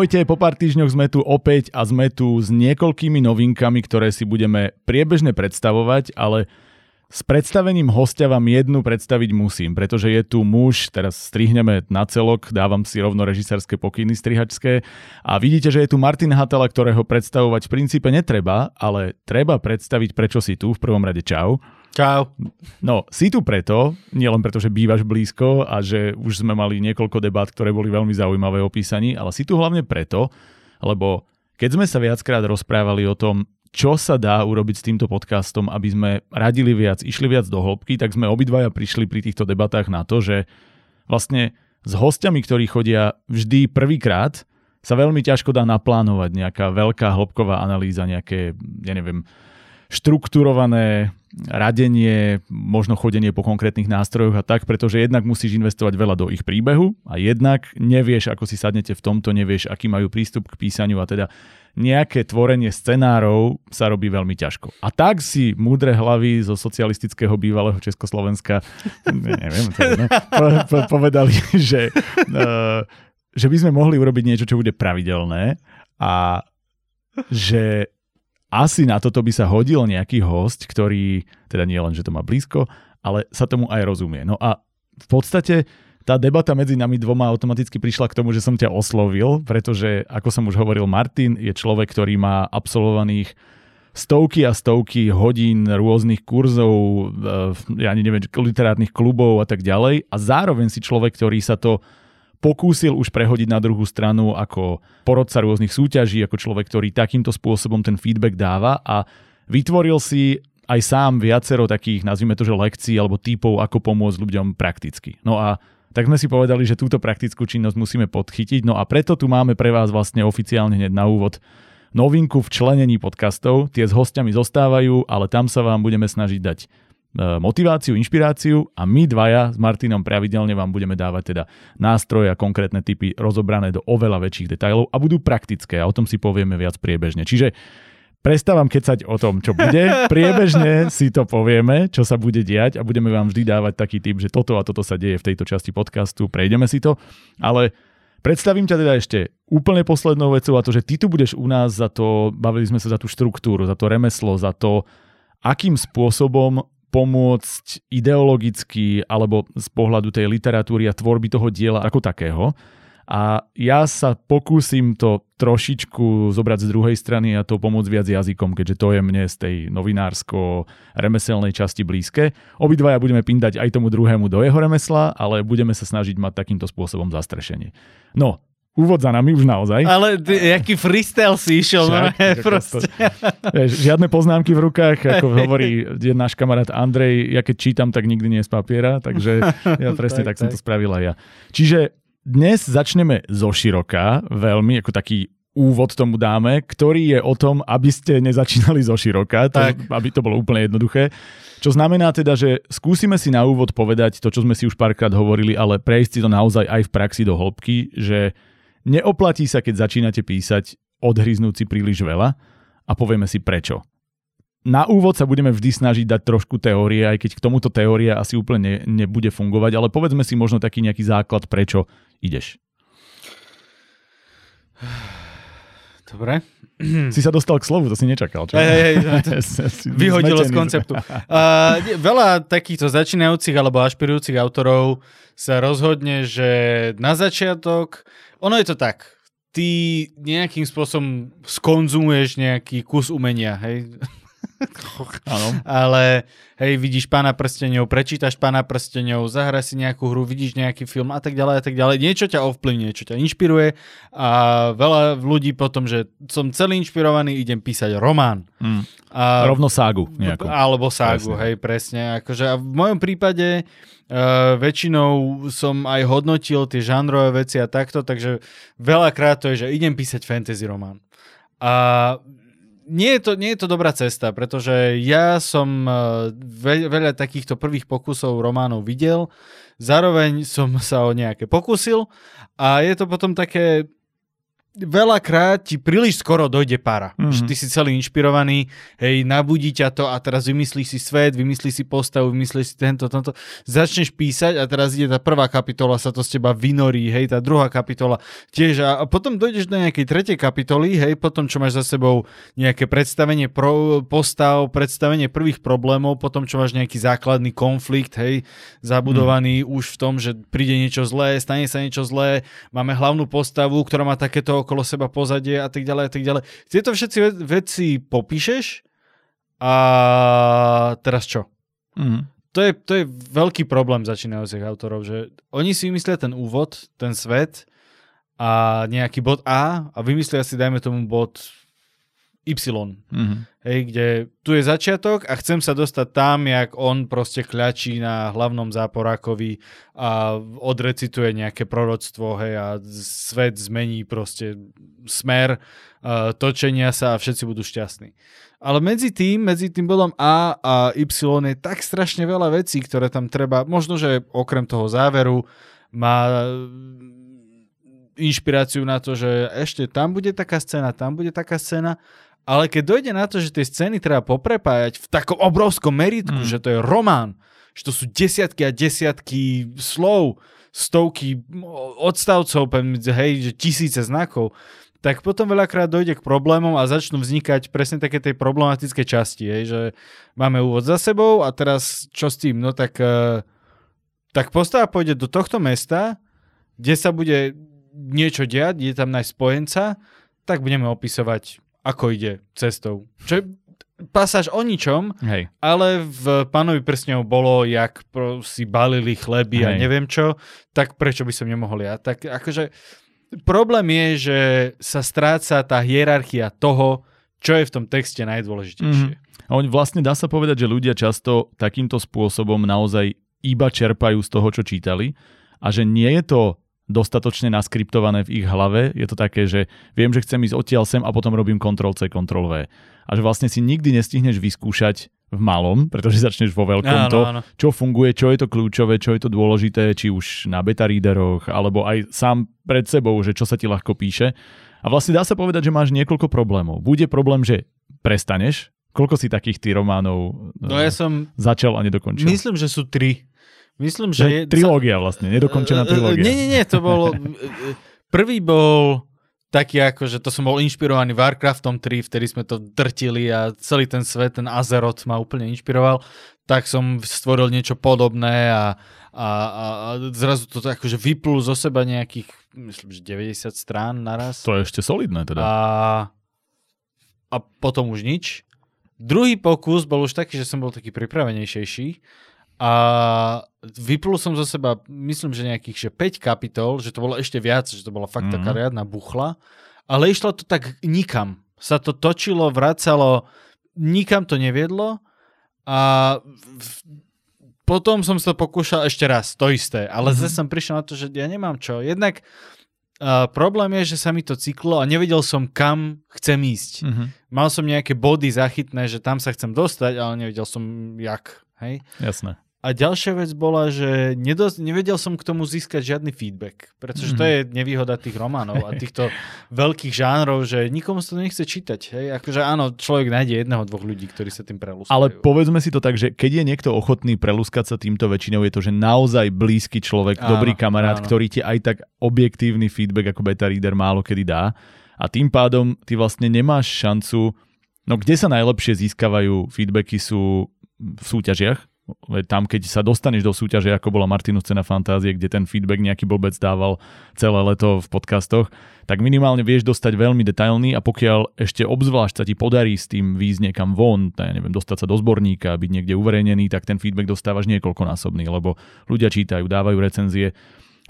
Ahojte, po pár týždňoch sme tu opäť a sme tu s niekoľkými novinkami, ktoré si budeme priebežne predstavovať, ale s predstavením hostia vám jednu predstaviť musím, pretože je tu muž, teraz strihneme na celok, dávam si rovno režisérske pokyny strihačské a vidíte, že je tu Martin Hatala, ktorého predstavovať v princípe netreba, ale treba predstaviť, prečo si tu v prvom rade. Čau. Čau. No, si tu preto, nielen preto, že bývaš blízko a že už sme mali niekoľko debát, ktoré boli veľmi zaujímavé o písaní, ale si tu hlavne preto, lebo keď sme sa viackrát rozprávali o tom, čo sa dá urobiť s týmto podcastom, aby sme radili viac, išli viac do hĺbky, tak sme obidvaja prišli pri týchto debatách na to, že vlastne s hostiami, ktorí chodia vždy prvýkrát, sa veľmi ťažko dá naplánovať nejaká veľká hĺbková analýza, nejaké, ja neviem, štrukturované radenie, možno chodenie po konkrétnych nástrojoch a tak, pretože jednak musíš investovať veľa do ich príbehu a jednak nevieš, ako si sadnete v tomto, nevieš, aký majú prístup k písaniu a teda nejaké tvorenie scenárov sa robí veľmi ťažko. A tak si múdre hlavy zo socialistického bývalého Československa neviem, to no, po, po, povedali, že, uh, že by sme mohli urobiť niečo, čo bude pravidelné a že asi na toto by sa hodil nejaký host, ktorý, teda nie len, že to má blízko, ale sa tomu aj rozumie. No a v podstate tá debata medzi nami dvoma automaticky prišla k tomu, že som ťa oslovil, pretože, ako som už hovoril, Martin je človek, ktorý má absolvovaných stovky a stovky hodín rôznych kurzov, eh, ja ani neviem, literárnych klubov a tak ďalej a zároveň si človek, ktorý sa to pokúsil už prehodiť na druhú stranu ako porodca rôznych súťaží, ako človek, ktorý takýmto spôsobom ten feedback dáva a vytvoril si aj sám viacero takých, nazvime to, že lekcií alebo typov, ako pomôcť ľuďom prakticky. No a tak sme si povedali, že túto praktickú činnosť musíme podchytiť, no a preto tu máme pre vás vlastne oficiálne hneď na úvod novinku v členení podcastov. Tie s hostiami zostávajú, ale tam sa vám budeme snažiť dať motiváciu, inšpiráciu a my dvaja s Martinom pravidelne vám budeme dávať teda nástroje a konkrétne typy rozobrané do oveľa väčších detajlov a budú praktické a o tom si povieme viac priebežne. Čiže prestávam kecať o tom, čo bude. Priebežne si to povieme, čo sa bude diať a budeme vám vždy dávať taký typ, že toto a toto sa deje v tejto časti podcastu, prejdeme si to. Ale predstavím ťa teda ešte úplne poslednou vecou a to, že ty tu budeš u nás za to, bavili sme sa za tú štruktúru, za to remeslo, za to, akým spôsobom pomôcť ideologicky alebo z pohľadu tej literatúry a tvorby toho diela ako takého. A ja sa pokúsim to trošičku zobrať z druhej strany a to pomôcť viac jazykom, keďže to je mne z tej novinársko-remeselnej časti blízke. Obidvaja budeme pindať aj tomu druhému do jeho remesla, ale budeme sa snažiť mať takýmto spôsobom zastrešenie. No, úvod za nami už naozaj. Ale ty, jaký freestyle si išiel. Však, no, proste. Žiadne poznámky v rukách, ako hovorí náš kamarát Andrej, ja keď čítam, tak nikdy nie z papiera, takže ja presne tak, tak, tak som to spravila ja. Čiže dnes začneme zo široka, veľmi ako taký úvod tomu dáme, ktorý je o tom, aby ste nezačínali zo široka, to, aby to bolo úplne jednoduché. Čo znamená teda, že skúsime si na úvod povedať to, čo sme si už párkrát hovorili, ale prejsť si to naozaj aj v praxi do hĺbky, že Neoplatí sa, keď začínate písať, odhryznúť si príliš veľa a povieme si prečo. Na úvod sa budeme vždy snažiť dať trošku teórie, aj keď k tomuto teória asi úplne ne, nebude fungovať, ale povedzme si možno taký nejaký základ, prečo ideš. Dobre. Si sa dostal k slovu, to si nečakal, čo? Hej, hej, vyhodilo z konceptu. Uh, veľa takýchto začínajúcich alebo ašpirujúcich autorov sa rozhodne, že na začiatok ono je to tak, ty nejakým spôsobom skonzumuješ nejaký kus umenia, hej? Ale hej, vidíš pána prstenov, prečítaš pána prstenov, zahraj si nejakú hru, vidíš nejaký film a tak ďalej a tak ďalej. Niečo ťa ovplyvňuje, niečo ťa inšpiruje a veľa ľudí potom, že som celý inšpirovaný, idem písať román. Mm. A, Rovno ságu nejakú. Alebo ságu, presne. hej, presne. Akože a v mojom prípade Uh, väčšinou som aj hodnotil tie žánrové veci a takto, takže veľakrát to je, že idem písať fantasy román. A nie je, to, nie je to dobrá cesta, pretože ja som e, veľ, veľa takýchto prvých pokusov románov videl, zároveň som sa o nejaké pokusil a je to potom také veľakrát ti príliš skoro dojde para. Mhm. Mm-hmm. Že ty si celý inšpirovaný, hej, nabudí ťa to a teraz vymyslíš si svet, vymyslíš si postavu, vymyslíš si tento, tento. Začneš písať a teraz ide tá prvá kapitola, sa to z teba vynorí, hej, tá druhá kapitola tiež a, a potom dojdeš do nejakej tretej kapitoly, hej, potom čo máš za sebou nejaké predstavenie pro, postav, predstavenie prvých problémov, potom čo máš nejaký základný konflikt, hej, zabudovaný mm. už v tom, že príde niečo zlé, stane sa niečo zlé, máme hlavnú postavu, ktorá má takéto okolo seba pozadie a tak ďalej a tak ďalej. Tieto všetci ve- veci popíšeš a teraz čo? Mm. To je, to je veľký problém začínajúcich autorov, že oni si vymyslia ten úvod, ten svet a nejaký bod A a vymyslia si, dajme tomu, bod Y. Mm. Hej, kde tu je začiatok a chcem sa dostať tam, jak on proste kľačí na hlavnom záporákovi a odrecituje nejaké proroctvo, hej, a svet zmení proste smer uh, točenia sa a všetci budú šťastní. Ale medzi tým, medzi tým bodom A a Y je tak strašne veľa vecí, ktoré tam treba, možno, že okrem toho záveru má inšpiráciu na to, že ešte tam bude taká scéna, tam bude taká scéna, ale keď dojde na to, že tie scény treba poprepájať v takom obrovskom meritku, Mm. že to je román, že to sú desiatky a desiatky slov, stovky odstavcov, hej, že tisíce znakov, tak potom veľakrát dojde k problémom a začnú vznikať presne také tej problematické časti, hej, že máme úvod za sebou a teraz čo s tým? No tak, eh, tak postava pôjde do tohto mesta, kde sa bude niečo diať, je tam nájsť spojenca, tak budeme opisovať, ako ide cestou. Čo je pasáž o ničom, Hej. ale v Pánovi prstňov bolo, jak si balili chleby a Hej. neviem čo, tak prečo by som nemohol ja? Tak akože problém je, že sa stráca tá hierarchia toho, čo je v tom texte najdôležitejšie. A oni vlastne dá sa povedať, že ľudia často takýmto spôsobom naozaj iba čerpajú z toho, čo čítali a že nie je to dostatočne naskriptované v ich hlave. Je to také, že viem, že chcem ísť odtiaľ sem a potom robím Ctrl-C, Ctrl-V. A že vlastne si nikdy nestihneš vyskúšať v malom, pretože začneš vo veľkom Áno, to, áno. čo funguje, čo je to kľúčové, čo je to dôležité, či už na beta readeroch, alebo aj sám pred sebou, že čo sa ti ľahko píše. A vlastne dá sa povedať, že máš niekoľko problémov. Bude problém, že prestaneš. Koľko si takých ty románov No eh, ja som, začal a nedokončil? myslím, že sú tri. Myslím, že je... trilógia vlastne, nedokončená Eh, eh, trilógia. Nie, nie, nie, to bolo... eh, Prvý bol taký ako, že to som bol inšpirovaný Warcraftom 3, vtedy sme to drtili a celý ten svet, ten Azeroth ma úplne inšpiroval, tak som stvoril niečo podobné a, a, a, a zrazu to akože vyplul zo seba nejakých, myslím, že 90 strán naraz. To je ešte solidné teda. A, a potom už nič. Druhý pokus bol už taký, že som bol taký pripravenejšejší a vyplul som zo seba, myslím, že nejakých že 5 kapitol, že to bolo ešte viac, že to bola fakt Mhm. mm. taká riadna buchla, ale išlo to tak nikam. Sa to točilo, vracalo, nikam to neviedlo a v- potom som sa pokúšal ešte raz, to isté, ale Mhm. mm-hmm. zase som prišiel na to, že ja nemám čo. Jednak uh, problém je, že sa mi to cyklo a nevedel som, kam chcem ísť. Mhm. Mal som nejaké body zachytné, že tam sa chcem dostať, ale nevedel som jak. Hej? Jasné. A ďalšia vec bola, že nedos- nevedel som k tomu získať žiadny feedback, pretože to Mhm. je nevýhoda tých románov a týchto veľkých žánrov, že nikomu sa to nechce čítať. Hej? Akože áno, človek nájde jedného, dvoch ľudí, ktorí sa tým prelúskajú. Ale povedzme si to tak, že keď je niekto ochotný prelúskať sa týmto väčšinou, je to, že naozaj blízky človek, Áno, dobrý kamarát, áno. ktorý ti aj tak objektívny feedback ako beta reader málo kedy dá. A tým pádom ty vlastne nemáš šancu, no kde sa najlepšie získavajú feedbacky sú v súťažiach, tam, keď sa dostaneš do súťaže, ako bola Martinus cena fantázie, kde ten feedback nejaký blbec dával celé leto v podcastoch, tak minimálne vieš dostať veľmi detailný a pokiaľ ešte obzvlášť sa ti podarí s tým výjsť niekam von, ja neviem, dostať sa do zborníka, byť niekde uverejnený, tak ten feedback dostávaš niekoľkonásobný, lebo ľudia čítajú, dávajú recenzie.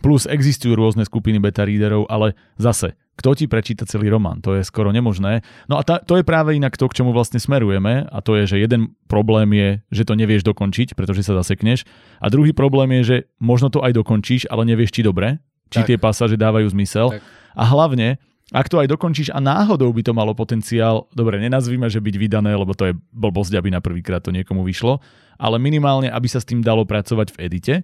Plus existujú rôzne skupiny beta readerov, ale zase, kto ti prečíta celý román? To je skoro nemožné. No a tá, to je práve inak to, k čomu vlastne smerujeme a to je, že jeden problém je, že to nevieš dokončiť, pretože sa zasekneš a druhý problém je, že možno to aj dokončíš, ale nevieš či dobre, či Tak. tie pasáže dávajú zmysel Tak. a hlavne, ak to aj dokončíš a náhodou by to malo potenciál, dobre, nenazvíme, že byť vydané, lebo to je blbosť, aby na prvýkrát to niekomu vyšlo, ale minimálne, aby sa s tým dalo pracovať v edite,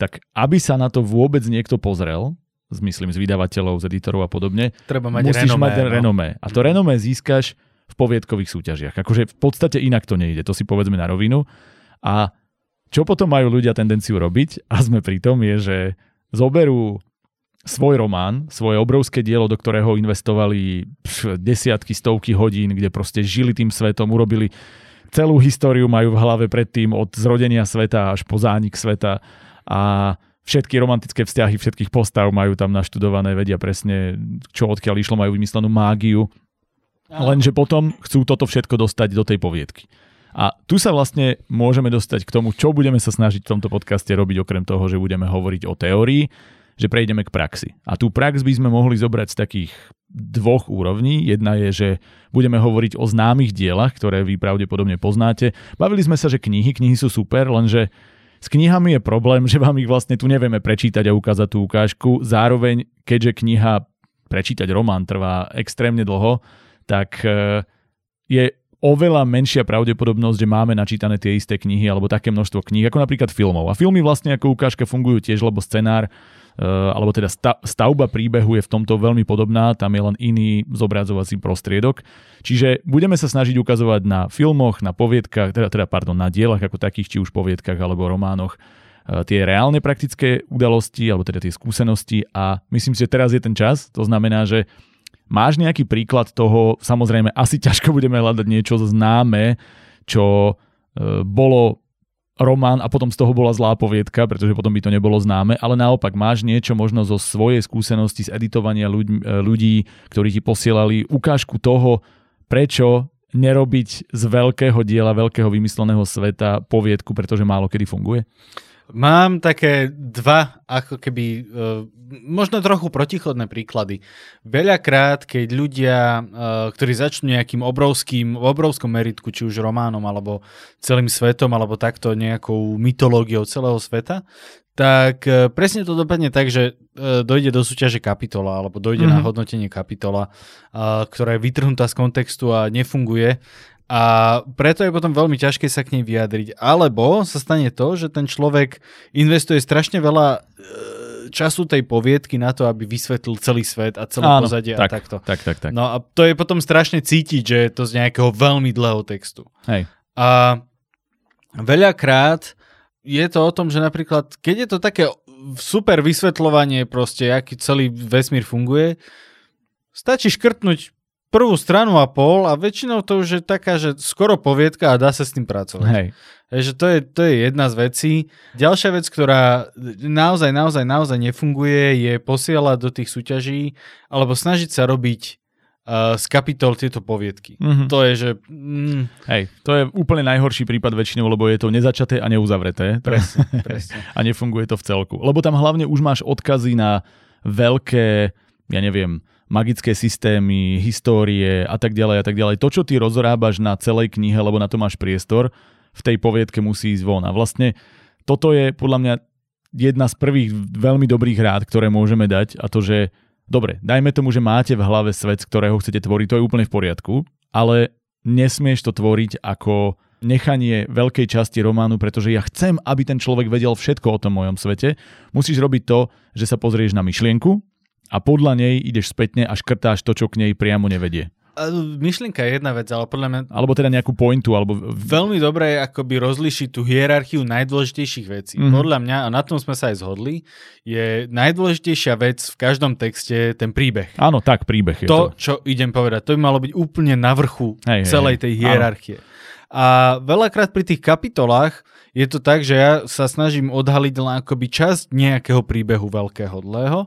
tak aby sa na to vôbec niekto pozrel, myslím z vydavateľov, z editorov a podobne, Treba mať musíš renomé, mať no. renomé. A to renomé získaš v poviedkových súťažiach. Akože v podstate inak to nejde, to si povedzme na rovinu. A čo potom majú ľudia tendenciu robiť, a sme pri tom, je, že zoberú svoj román, svoje obrovské dielo, do ktorého investovali desiatky, stovky hodín, kde proste žili tým svetom, urobili celú históriu majú v hlave predtým od zrodenia sveta až po zánik sveta a všetky romantické vzťahy všetkých postav majú tam naštudované, vedia presne, čo odkiaľ išlo, majú vymyslenú mágiu. Lenže potom chcú toto všetko dostať do tej poviedky. A tu sa vlastne môžeme dostať k tomu, čo budeme sa snažiť v tomto podcaste robiť, okrem toho, že budeme hovoriť o teórii, že prejdeme k praxi. A tú prax by sme mohli zobrať z takých dvoch úrovní. Jedna je, že budeme hovoriť o známych dielach, ktoré vy pravdepodobne poznáte. Bavili sme sa, že knihy, knihy sú super, lenže s knihami je problém, že vám ich vlastne tu nevieme prečítať a ukázať tú ukážku. Zároveň, keďže kniha, prečítať román trvá extrémne dlho, tak e, je oveľa menšia pravdepodobnosť, že máme načítané tie isté knihy alebo také množstvo kníh, ako napríklad filmov. A filmy vlastne ako ukážka fungujú tiež, lebo scenár alebo teda stavba príbehu je v tomto veľmi podobná, tam je len iný zobrazovací prostriedok. Čiže budeme sa snažiť ukazovať na filmoch, na poviedkach, teda, teda pardon, na dielach ako takých, či už poviedkach alebo románoch, e, tie reálne praktické udalosti, alebo teda tie skúsenosti a myslím si, že teraz je ten čas, to znamená, že Máš nejaký príklad toho, samozrejme, asi ťažko budeme hľadať niečo známe, čo e, bolo román a potom z toho bola zlá poviedka, pretože potom by to nebolo známe, ale naopak máš niečo možno zo svojej skúsenosti z editovania ľudí, ľudí ktorí ti posielali ukážku toho, prečo nerobiť z veľkého diela, veľkého vymysleného sveta poviedku, pretože málo kedy funguje? Mám také dva, ako keby, uh, možno trochu protichodné príklady. Veľakrát, keď ľudia, uh, ktorí začnú nejakým obrovským, obrovskom meritku, či už románom, alebo celým svetom, alebo takto nejakou mytológiou celého sveta, tak uh, presne to dopadne tak, že uh, dojde do súťaže kapitola, alebo dojde mm-hmm. na hodnotenie kapitola, uh, ktorá je vytrhnutá z kontextu a nefunguje a preto je potom veľmi ťažké sa k nej vyjadriť. Alebo sa stane to, že ten človek investuje strašne veľa e, času tej poviedky na to, aby vysvetlil celý svet a celé Áno, pozadie tak, a takto. Tak, tak, tak. No a to je potom strašne cítiť, že je to z nejakého veľmi dlhého textu. Hej. A veľakrát je to o tom, že napríklad, keď je to také super vysvetľovanie proste, aký celý vesmír funguje, stačí škrtnúť prvú stranu a pol a väčšinou to už je taká, že skoro poviedka a dá sa s tým pracovať. Hej. Takže to je, to je jedna z vecí. Ďalšia vec, ktorá naozaj, naozaj, naozaj nefunguje, je posielať do tých súťaží alebo snažiť sa robiť uh, z kapitol tieto poviedky. Mm-hmm. To je, že... Mm, Hej, to je úplne najhorší prípad väčšinou, lebo je to nezačaté a neuzavreté. Presne, presne. a nefunguje to v celku. Lebo tam hlavne už máš odkazy na veľké, ja neviem, magické systémy, histórie a tak ďalej a tak ďalej. To, čo ty rozrábaš na celej knihe, lebo na to máš priestor, v tej poviedke musí ísť von. A vlastne toto je podľa mňa jedna z prvých veľmi dobrých rád, ktoré môžeme dať a to, že dobre, dajme tomu, že máte v hlave svet, ktorého chcete tvoriť, to je úplne v poriadku, ale nesmieš to tvoriť ako nechanie veľkej časti románu, pretože ja chcem, aby ten človek vedel všetko o tom mojom svete. Musíš robiť to, že sa pozrieš na myšlienku, a podľa nej ideš spätne a škrtáš to, čo k nej priamo nevedie. A myšlienka je jedna vec, ale podľa mňa... Alebo teda nejakú pointu, alebo... Veľmi dobré je akoby rozlišiť tú hierarchiu najdôležitejších vecí. Mm-hmm. Podľa mňa, a na tom sme sa aj zhodli, je najdôležitejšia vec v každom texte ten príbeh. Áno, tak, príbeh je to. To, čo idem povedať, to by malo byť úplne na vrchu hej, celej hej, tej hierarchie. Áno. A veľakrát pri tých kapitolách je to tak, že ja sa snažím odhaliť len akoby časť nejakého príbehu veľkého, dlhého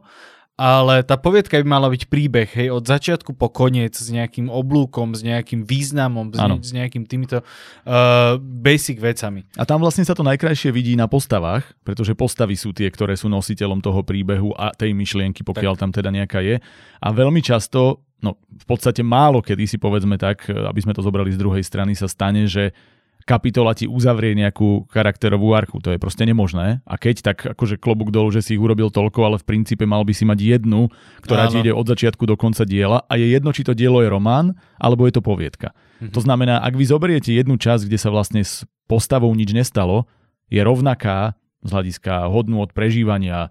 ale tá poviedka by mala byť príbeh, hej, od začiatku po koniec s nejakým oblúkom, s nejakým významom, s, ne, s nejakým týmito uh, basic vecami. A tam vlastne sa to najkrajšie vidí na postavách, pretože postavy sú tie, ktoré sú nositeľom toho príbehu a tej myšlienky, pokiaľ tak. tam teda nejaká je. A veľmi často, no v podstate málo kedy si povedzme tak, aby sme to zobrali z druhej strany, sa stane, že kapitola ti uzavrie nejakú charakterovú archu. To je proste nemožné. A keď, tak akože klobúk dolu, že si ich urobil toľko, ale v princípe mal by si mať jednu, ktorá Áno. ti ide od začiatku do konca diela a je jedno, či to dielo je román, alebo je to poviedka. Mhm. To znamená, ak vy zoberiete jednu časť, kde sa vlastne s postavou nič nestalo, je rovnaká z hľadiska hodnú od prežívania,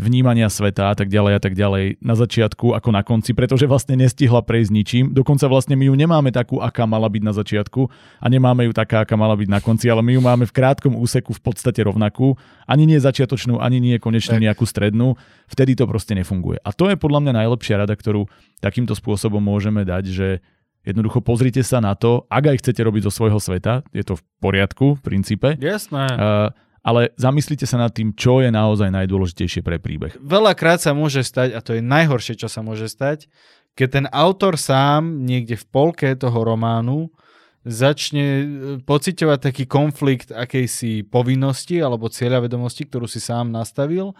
vnímania sveta a tak ďalej a tak ďalej na začiatku ako na konci, pretože vlastne nestihla prejsť ničím. Dokonca vlastne my ju nemáme takú, aká mala byť na začiatku a nemáme ju taká, aká mala byť na konci, ale my ju máme v krátkom úseku v podstate rovnakú. Ani nie začiatočnú, ani nie konečnú nejakú strednú. Vtedy to proste nefunguje. A to je podľa mňa najlepšia rada, ktorú takýmto spôsobom môžeme dať, že Jednoducho pozrite sa na to, ak aj chcete robiť zo svojho sveta, je to v poriadku v princípe. Jasné. Uh, ale zamyslite sa nad tým, čo je naozaj najdôležitejšie pre príbeh. Veľakrát sa môže stať, a to je najhoršie, čo sa môže stať, keď ten autor sám niekde v polke toho románu začne e, pociťovať taký konflikt akejsi povinnosti alebo cieľa vedomosti, ktorú si sám nastavil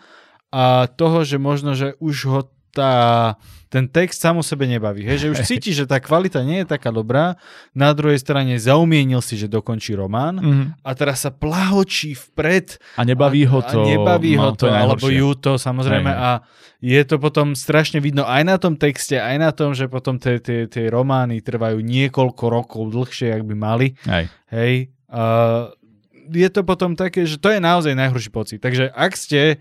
a toho, že možno, že už ho tá, ten text sám o sebe nebaví. Hej? Že už cíti, že tá kvalita nie je taká dobrá. Na druhej strane zaumienil si, že dokončí román mm-hmm. a teraz sa plahočí vpred. A nebaví ho to. A nebaví no, ho to, to alebo ju to samozrejme. Hej. A je to potom strašne vidno aj na tom texte, aj na tom, že potom tie romány trvajú niekoľko rokov dlhšie, ak by mali. Hej. Hej. Uh, je to potom také, že to je naozaj najhorší pocit. Takže ak ste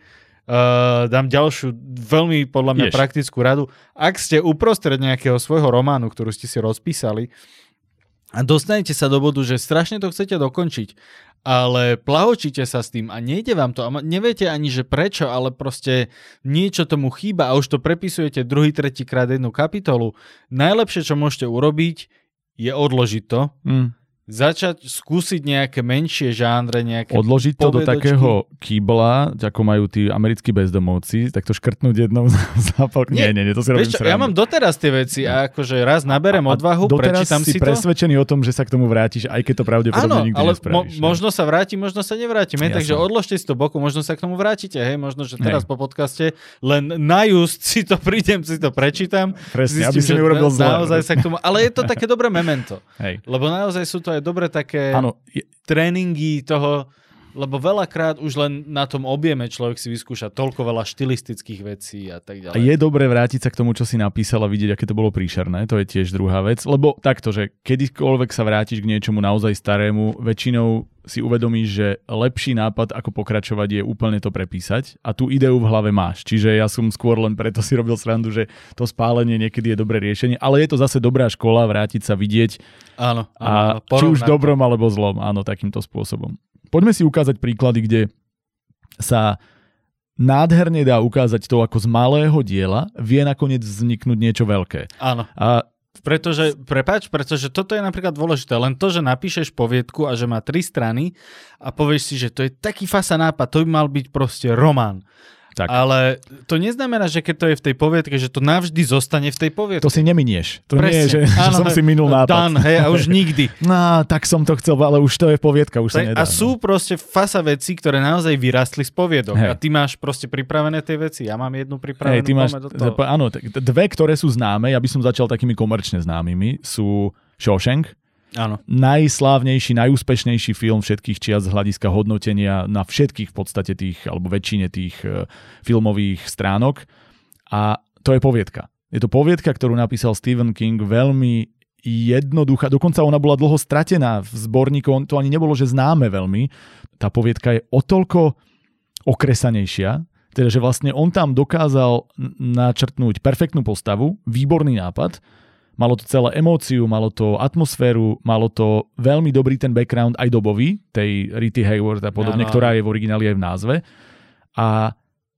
Uh, dám ďalšiu veľmi podľa mňa Ješ. praktickú radu. Ak ste uprostred nejakého svojho románu, ktorú ste si rozpísali a dostanete sa do bodu, že strašne to chcete dokončiť, ale plahočíte sa s tým a nejde vám to a neviete ani, že prečo, ale proste niečo tomu chýba a už to prepisujete druhý, tretí krát jednu kapitolu, najlepšie, čo môžete urobiť, je odložiť to. Mm začať skúsiť nejaké menšie žánre, nejaké Odložiť to povedočky. do takého kýbla, ako majú tí americkí bezdomovci, tak to škrtnúť jednou zápal. Nie, nie, nie, to si robím čo, Ja mám doteraz tie veci a akože raz naberem a, odvahu, a prečítam si, si to. presvedčený o tom, že sa k tomu vrátiš, aj keď to pravdepodobne Áno, nikdy ale nespravíš. Mo- možno sa vráti, možno sa nevráti. Ja takže odložte si to boku, možno sa k tomu vrátite. Hej, možno, že teraz hej. po podcaste len na just si to prídem, si to prečítam. Presne, zistím, aby si urobil zle. Naozaj sa k tomu, ale je to také dobré memento. Hej. Lebo naozaj sú to aj dobre také ano, je... tréningy toho, lebo veľakrát už len na tom objeme človek si vyskúša toľko veľa štilistických vecí a tak ďalej. A je dobré vrátiť sa k tomu, čo si napísal a vidieť, aké to bolo príšerné, to je tiež druhá vec, lebo takto, že kedykoľvek sa vrátiš k niečomu naozaj starému, väčšinou si uvedomíš, že lepší nápad, ako pokračovať, je úplne to prepísať a tú ideu v hlave máš. Čiže ja som skôr len preto si robil srandu, že to spálenie niekedy je dobré riešenie, ale je to zase dobrá škola vrátiť sa vidieť áno, áno, a či už dobrom alebo zlom, áno, takýmto spôsobom. Poďme si ukázať príklady, kde sa nádherne dá ukázať to, ako z malého diela vie nakoniec vzniknúť niečo veľké. Áno. A pretože, prepač, pretože toto je napríklad dôležité. Len to, že napíšeš poviedku a že má tri strany a povieš si, že to je taký fasa nápad, to by mal byť proste román. Tak. Ale to neznamená, že keď to je v tej poviedke, že to navždy zostane v tej poviedke. To si neminieš. To Presne. nie je, že, že som si minul nápad. Dan, hej, a už nikdy. No, tak som to chcel, ale už to je poviedka, už tak, sa nedá. A sú no. proste fasa veci, ktoré naozaj vyrastli z poviedok. Hej. A ty máš proste pripravené tie veci. Ja mám jednu pripravenú. Hej, ty máš, do toho. áno, dve, ktoré sú známe, ja by som začal takými komerčne známymi, sú Shawshank, Áno. Najslávnejší, najúspešnejší film všetkých čias z hľadiska hodnotenia na všetkých v podstate tých, alebo väčšine tých uh, filmových stránok. A to je poviedka. Je to poviedka, ktorú napísal Stephen King veľmi jednoduchá, dokonca ona bola dlho stratená v zborníku, to ani nebolo, že známe veľmi. Tá poviedka je o toľko okresanejšia, teda že vlastne on tam dokázal načrtnúť perfektnú postavu, výborný nápad, Malo to celé emóciu, malo to atmosféru, malo to veľmi dobrý ten background aj dobový, tej Rity Hayward a podobne, no, no. ktorá je v origináli aj v názve. A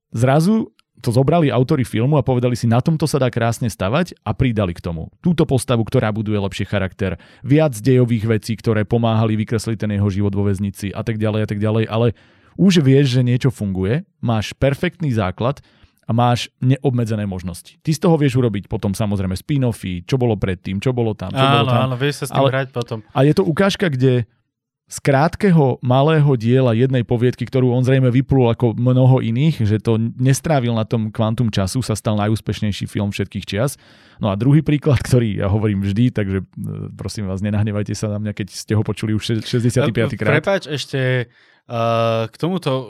zrazu to zobrali autory filmu a povedali si, na tomto sa dá krásne stavať a pridali k tomu túto postavu, ktorá buduje lepší charakter, viac dejových vecí, ktoré pomáhali vykresliť ten jeho život vo väznici a tak ďalej a tak ďalej, ale už vieš, že niečo funguje, máš perfektný základ a máš neobmedzené možnosti. Ty z toho vieš urobiť potom samozrejme spin-offy, čo bolo predtým, čo bolo tam, čo áno, bolo tam. Áno, vieš sa s tým Ale, hrať potom. A je to ukážka, kde z krátkeho malého diela jednej poviedky, ktorú on zrejme vyplul ako mnoho iných, že to nestrávil na tom kvantum času, sa stal najúspešnejší film všetkých čias. No a druhý príklad, ktorý ja hovorím vždy, takže e, prosím vás, nenahnevajte sa na mňa, keď ste ho počuli už 65. krát. Prepač, ešte Uh, k tomuto uh,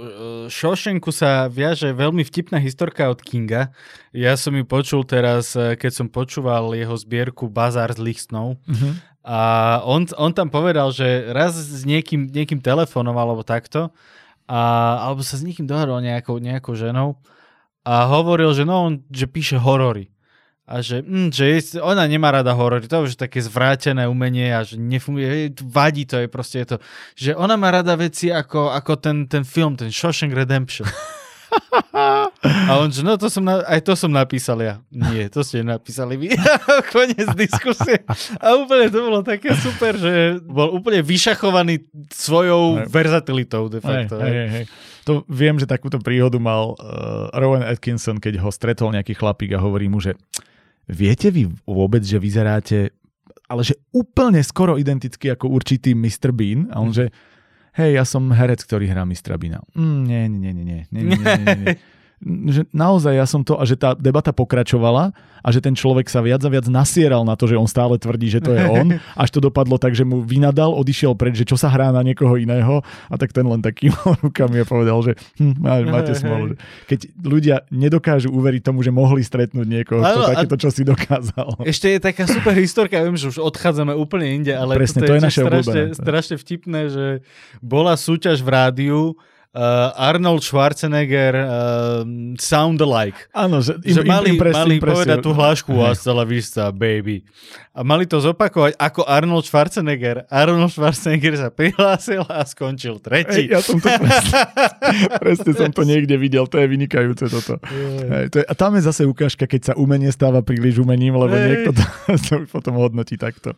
Shawshanku sa viaže veľmi vtipná historka od Kinga. Ja som ju počul teraz, keď som počúval jeho zbierku Bazár zlých snov. Uh-huh. A on, on tam povedal, že raz s niekým, niekým telefonoval alebo takto, a, alebo sa s niekým dohodol nejakou, nejakou ženou a hovoril, že no on, že píše horory. A že, mm, že je, ona nemá rada horory, to je už také zvrátené umenie a že nefunguje, vadí to je proste je to, že ona má rada veci ako, ako ten, ten film, ten Shawshank Redemption. A on, že no to som, na, aj to som napísal ja. Nie, to ste napísali vy. Konec diskusie. A úplne to bolo také super, že bol úplne vyšachovaný svojou verzatilitou de facto. Hej, hej, hej. To viem, že takúto príhodu mal uh, Rowan Atkinson, keď ho stretol nejaký chlapík a hovorí mu, že viete vy vôbec, že vyzeráte ale že úplne skoro identicky ako určitý Mr. Bean a on, mm. že hej, ja som herec, ktorý hrá Mistra Bina. Mm, nie, nie, nie, nie, nie, nie, nie, nie, nie že naozaj ja som to, a že tá debata pokračovala a že ten človek sa viac a viac nasieral na to, že on stále tvrdí, že to je on, až to dopadlo tak, že mu vynadal, odišiel preč, že čo sa hrá na niekoho iného a tak ten len takým rukami a povedal, že hm, máte smolu. Keď ľudia nedokážu uveriť tomu, že mohli stretnúť niekoho, kto takéto čo si dokázal. Ešte je taká super historka, viem, že už odchádzame úplne inde, ale Presne, to je, je naše strašne, strašne vtipné, že bola súťaž v rádiu, uh, Arnold Schwarzenegger uh, sound alike. Áno, že, im, že mali, mali povedať tú hlášku a celá vista, baby. A mali to zopakovať ako Arnold Schwarzenegger. Arnold Schwarzenegger sa prihlásil a skončil tretí. Ej, ja som to presne, presne som to niekde videl, to je vynikajúce toto. Ej, to je, a tam je zase ukážka, keď sa umenie stáva príliš umením, lebo Ej. niekto to, to potom hodnotí takto.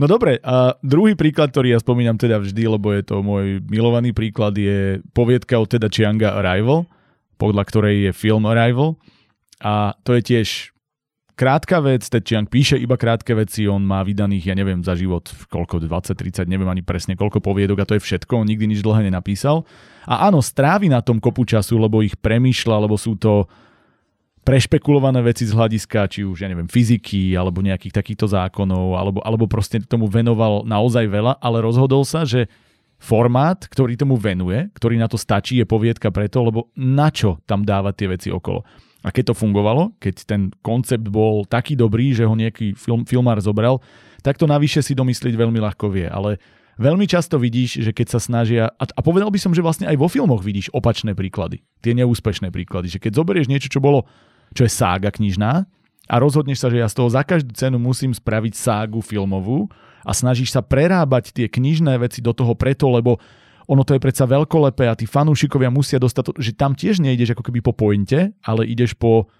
No dobre, a druhý príklad, ktorý ja spomínam teda vždy, lebo je to môj milovaný príklad, je poviedka od teda Chianga Arrival, podľa ktorej je film Arrival. A to je tiež krátka vec, Ted Chiang píše iba krátke veci, on má vydaných, ja neviem, za život koľko, 20-30, neviem ani presne koľko poviedok a to je všetko, on nikdy nič dlhé nenapísal. A áno, strávi na tom kopu času, lebo ich premýšľa, lebo sú to prešpekulované veci z hľadiska, či už, ja neviem, fyziky, alebo nejakých takýchto zákonov, alebo, alebo proste tomu venoval naozaj veľa, ale rozhodol sa, že formát, ktorý tomu venuje, ktorý na to stačí, je poviedka preto, lebo na čo tam dávať tie veci okolo. A keď to fungovalo, keď ten koncept bol taký dobrý, že ho nejaký film, filmár zobral, tak to navyše si domyslieť veľmi ľahko vie. Ale veľmi často vidíš, že keď sa snažia, a, a povedal by som, že vlastne aj vo filmoch vidíš opačné príklady, tie neúspešné príklady, že keď zoberieš niečo, čo bolo čo je sága knižná a rozhodneš sa, že ja z toho za každú cenu musím spraviť ságu filmovú a snažíš sa prerábať tie knižné veci do toho preto, lebo ono to je predsa veľkolepé a tí fanúšikovia musia dostať to, že tam tiež nejdeš ako keby po pointe, ale ideš po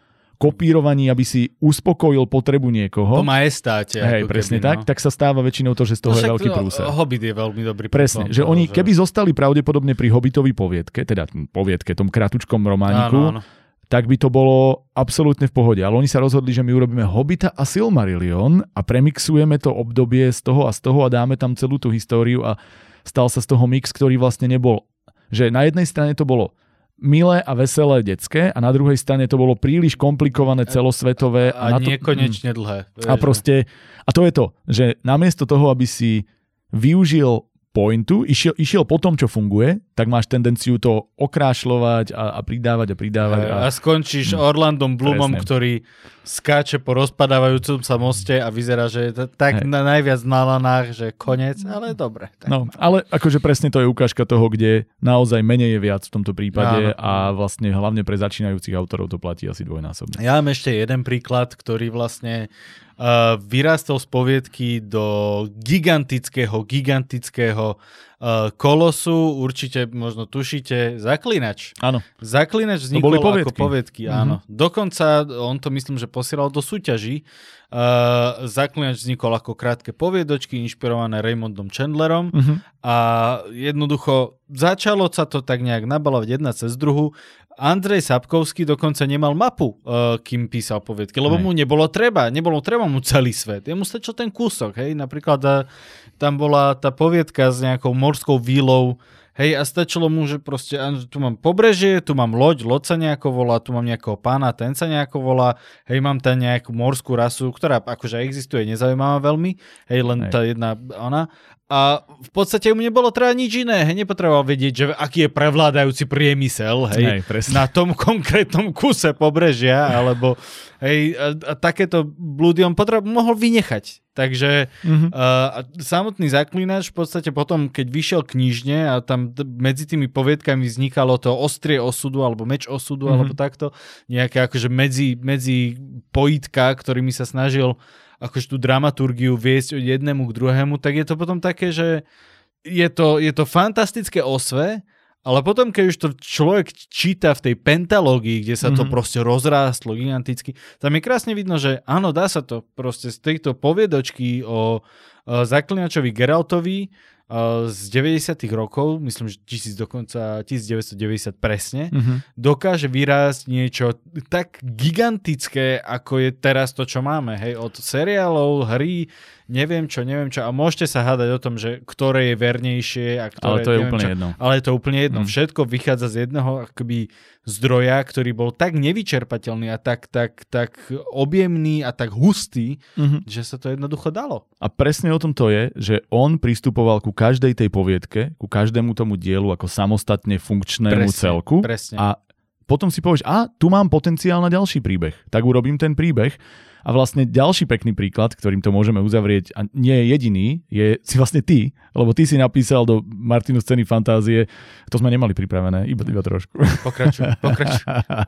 kopírovaní, aby si uspokojil potrebu niekoho. Po majestáte. Hej, presne keby, tak. No. Tak sa stáva väčšinou to, že z toho no, je veľký prúser. Hobbit je veľmi dobrý Presne, že oni keby zostali pravdepodobne pri Hobbitovi poviedke, teda poviedke, tom kratučkom romániku, áno, áno tak by to bolo absolútne v pohode. Ale oni sa rozhodli, že my urobíme Hobita a Silmarillion a premixujeme to obdobie z toho a z toho a dáme tam celú tú históriu a stal sa z toho mix, ktorý vlastne nebol. Že na jednej strane to bolo milé a veselé detské a na druhej strane to bolo príliš komplikované celosvetové. A, a, a to, nekonečne dlhé. A proste, a to je to, že namiesto toho, aby si využil pointu, išiel, išiel po tom, čo funguje, tak máš tendenciu to okrášľovať a, a pridávať a pridávať. A, a skončíš hm, Orlandom Bloomom, presne. ktorý skáče po rozpadávajúcom sa moste a vyzerá, že je tak na, najviac na lanách, že konec, ale dobre. Tak no, ale akože presne to je ukážka toho, kde naozaj menej je viac v tomto prípade Áno. a vlastne hlavne pre začínajúcich autorov to platí asi dvojnásobne. Ja mám ešte jeden príklad, ktorý vlastne Uh, vyrástol z poviedky do gigantického, gigantického uh, kolosu, určite možno tušíte, Zaklinač. Áno. Zaklinač vznikol to boli poviedky. ako poviedky, mm-hmm. áno. Dokonca on to myslím, že posielal do súťaží. Uh, Zaklinač vznikol ako krátke poviedočky, inšpirované Raymondom Chandlerom mm-hmm. a jednoducho začalo sa to tak nejak nabalovať jedna cez druhu. Andrej Sapkovský dokonca nemal mapu, uh, kým písal poviedky, lebo hej. mu nebolo treba, nebolo treba mu celý svet. Jemu stačil ten kúsok, hej, napríklad uh, tam bola tá poviedka s nejakou morskou výlou, Hej, a stačilo mu, že proste, tu mám pobrežie, tu mám loď, loď sa nejako volá, tu mám nejakého pána, ten sa nejako volá, hej, mám tam nejakú morskú rasu, ktorá akože existuje, nezaujímavá veľmi, hej, len hej. tá jedna, ona, a v podstate mu nebolo treba nič iné, hej, nepotreboval vedieť, že aký je prevládajúci priemysel, hej, hej na tom konkrétnom kuse pobrežia, alebo hej, a, a takéto blúdy on potreboval, mohol vynechať. Takže mm-hmm. uh, samotný zaklínač v podstate potom, keď vyšiel knižne a tam medzi tými poviedkami vznikalo to ostrie osudu alebo meč osudu mm-hmm. alebo takto, nejaké akože medzi, medzi pojitka, ktorými sa snažil akože tú dramaturgiu viesť od jednému k druhému, tak je to potom také, že je to, je to fantastické osve, ale potom, keď už to človek číta v tej pentalógii, kde sa to mm-hmm. proste rozrástlo giganticky, tam je krásne vidno, že áno, dá sa to proste z tejto poviedočky o, o zaklinačovi Geraltovi z 90 rokov, myslím, že tisíc dokonca 1990 presne, mm-hmm. dokáže vyrásť niečo tak gigantické, ako je teraz to, čo máme. Hej, od seriálov, hry, neviem čo, neviem čo. A môžete sa hádať o tom, že ktoré je vernejšie a ktoré... Ale to je úplne čo. jedno. Ale je to úplne jedno. Mm. Všetko vychádza z jedného akoby zdroja, ktorý bol tak nevyčerpateľný a tak, tak, tak objemný a tak hustý, mm-hmm. že sa to jednoducho dalo. A presne o tom to je, že on pristupoval ku každej tej poviedke, ku každému tomu dielu ako samostatne funkčnému presne, celku. Presne. A potom si povieš, a tu mám potenciál na ďalší príbeh. Tak urobím ten príbeh a vlastne ďalší pekný príklad, ktorým to môžeme uzavrieť, a nie je jediný, je si vlastne ty, lebo ty si napísal do Martinu scény fantázie, to sme nemali pripravené, iba, iba trošku. Pokračuj, pokračuj.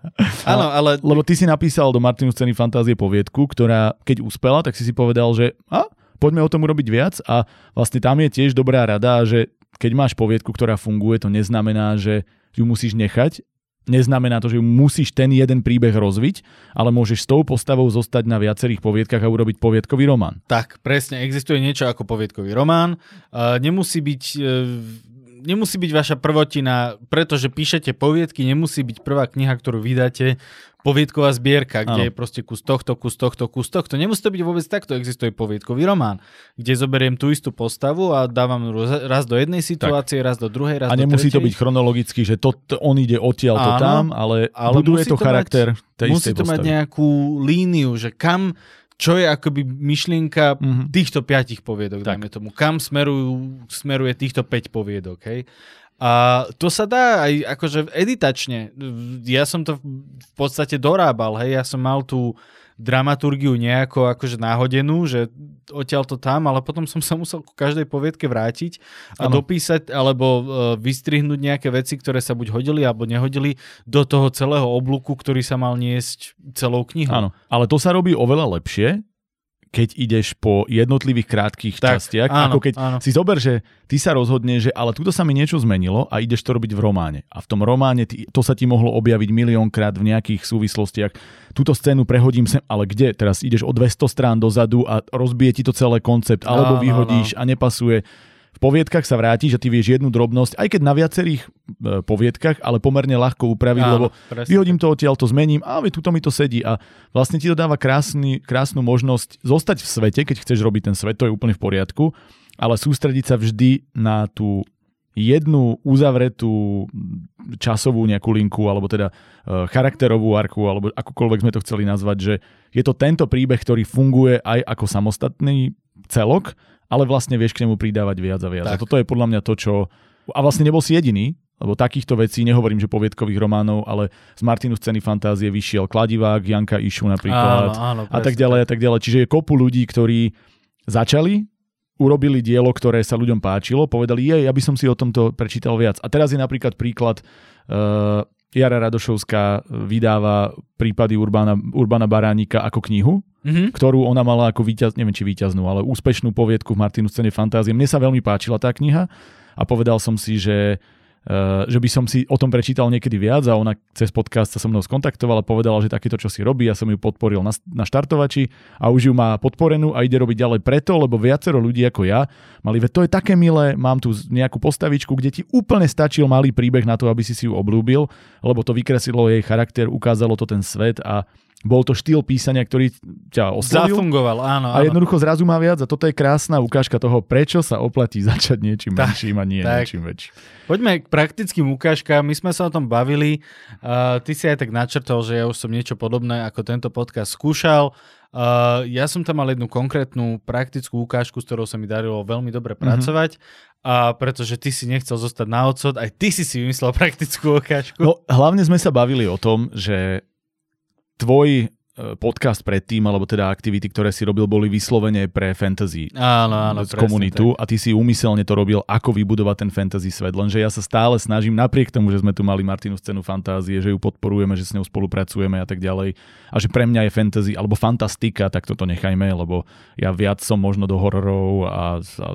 Áno, ale... Lebo ty si napísal do Martinu scény fantázie poviedku, ktorá keď uspela, tak si si povedal, že a, poďme o tom urobiť viac a vlastne tam je tiež dobrá rada, že keď máš poviedku, ktorá funguje, to neznamená, že ju musíš nechať, Neznamená to, že musíš ten jeden príbeh rozviť, ale môžeš s tou postavou zostať na viacerých poviedkach a urobiť poviedkový román. Tak, presne, existuje niečo ako poviedkový román. Uh, nemusí byť uh, nemusí byť vaša prvotina, pretože píšete poviedky, nemusí byť prvá kniha, ktorú vydáte, poviedková zbierka, kde ano. je proste kus tohto, kus tohto, kus tohto. Nemusí to byť vôbec takto, existuje poviedkový román, kde zoberiem tú istú postavu a dávam raz do jednej situácie, tak. raz do druhej, raz A nemusí do to byť chronologicky, že to, to on ide odtiaľ to tam, ale, ale buduje to, to charakter mať, tej Musí to postavy. mať nejakú líniu, že kam čo je akoby myšlienka mm-hmm. týchto piatich poviedok, tak. dajme tomu. Kam smerujú, smeruje týchto 5 poviedok, hej? A to sa dá aj akože editačne. Ja som to v podstate dorábal, hej, ja som mal tú dramaturgiu nejako akože náhodenú, že odtiaľ to tam, ale potom som sa musel ku každej poviedke vrátiť a ano. dopísať alebo uh, vystrihnúť nejaké veci, ktoré sa buď hodili alebo nehodili do toho celého oblúku, ktorý sa mal niesť celou knihou. Áno, ale to sa robí oveľa lepšie, keď ideš po jednotlivých krátkých tak, častiach, áno, ako keď áno. si zober, že ty sa rozhodne, že ale tuto sa mi niečo zmenilo a ideš to robiť v románe. A v tom románe ty, to sa ti mohlo objaviť miliónkrát v nejakých súvislostiach. Túto scénu prehodím sem, ale kde? Teraz ideš o 200 strán dozadu a rozbije ti to celé koncept, alebo áno, vyhodíš áno. a nepasuje poviedkach sa vráti, že ty vieš jednu drobnosť, aj keď na viacerých e, poviedkach, ale pomerne ľahko upraviť, Áno, lebo presne. vyhodím to odtiaľ, to zmením, a tuto mi to sedí a vlastne ti to dáva krásny, krásnu možnosť zostať v svete, keď chceš robiť ten svet, to je úplne v poriadku, ale sústrediť sa vždy na tú jednu uzavretú časovú nejakú linku, alebo teda e, charakterovú arku, alebo akokoľvek sme to chceli nazvať, že je to tento príbeh, ktorý funguje aj ako samostatný celok, ale vlastne vieš k nemu pridávať viac a viac. Tak. A toto je podľa mňa to, čo... A vlastne nebol si jediný, lebo takýchto vecí, nehovorím, že poviedkových románov, ale z Martinu scény fantázie vyšiel Kladivák, Janka Išu napríklad áno, áno, a tak ďalej a tak ďalej. Čiže je kopu ľudí, ktorí začali, urobili dielo, ktoré sa ľuďom páčilo, povedali, jej, ja by som si o tomto prečítal viac. A teraz je napríklad príklad uh, Jara Radošovská vydáva prípady Urbana, Urbana Baránika ako knihu, mm-hmm. ktorú ona mala ako víťaz, neviem či víťaznú, ale úspešnú poviedku v Martinu scéne fantázie. Mne sa veľmi páčila tá kniha a povedal som si, že že by som si o tom prečítal niekedy viac a ona cez podcast sa so mnou skontaktovala, povedala, že takéto čo si robí, ja som ju podporil na, na štartovači a už ju má podporenú a ide robiť ďalej preto, lebo viacero ľudí ako ja mali, veď to je také milé, mám tu nejakú postavičku, kde ti úplne stačil malý príbeh na to, aby si si ju oblúbil, lebo to vykreslilo jej charakter, ukázalo to ten svet a bol to štýl písania, ktorý ťa oslovil. Zafungoval, áno, áno. A jednoducho zrazu má viac a toto je krásna ukážka toho, prečo sa oplatí začať niečím tak, menším a nie tak. niečím väčším. Poďme k praktickým ukážkám. My sme sa o tom bavili. Uh, ty si aj tak načrtol, že ja už som niečo podobné ako tento podcast skúšal. Uh, ja som tam mal jednu konkrétnu praktickú ukážku, s ktorou sa mi darilo veľmi dobre mhm. pracovať. Mm-hmm. A pretože ty si nechcel zostať na odsod, aj ty si si vymyslel praktickú ukážku. No, hlavne sme sa bavili o tom, že tvoj uh, podcast predtým, alebo teda aktivity, ktoré si robil, boli vyslovene pre fantasy áno, áno, komunitu tak. a ty si úmyselne to robil, ako vybudovať ten fantasy svet. Lenže ja sa stále snažím, napriek tomu, že sme tu mali Martinu scénu fantázie, že ju podporujeme, že s ňou spolupracujeme a tak ďalej, a že pre mňa je fantasy alebo fantastika, tak toto nechajme, lebo ja viac som možno do hororov a, a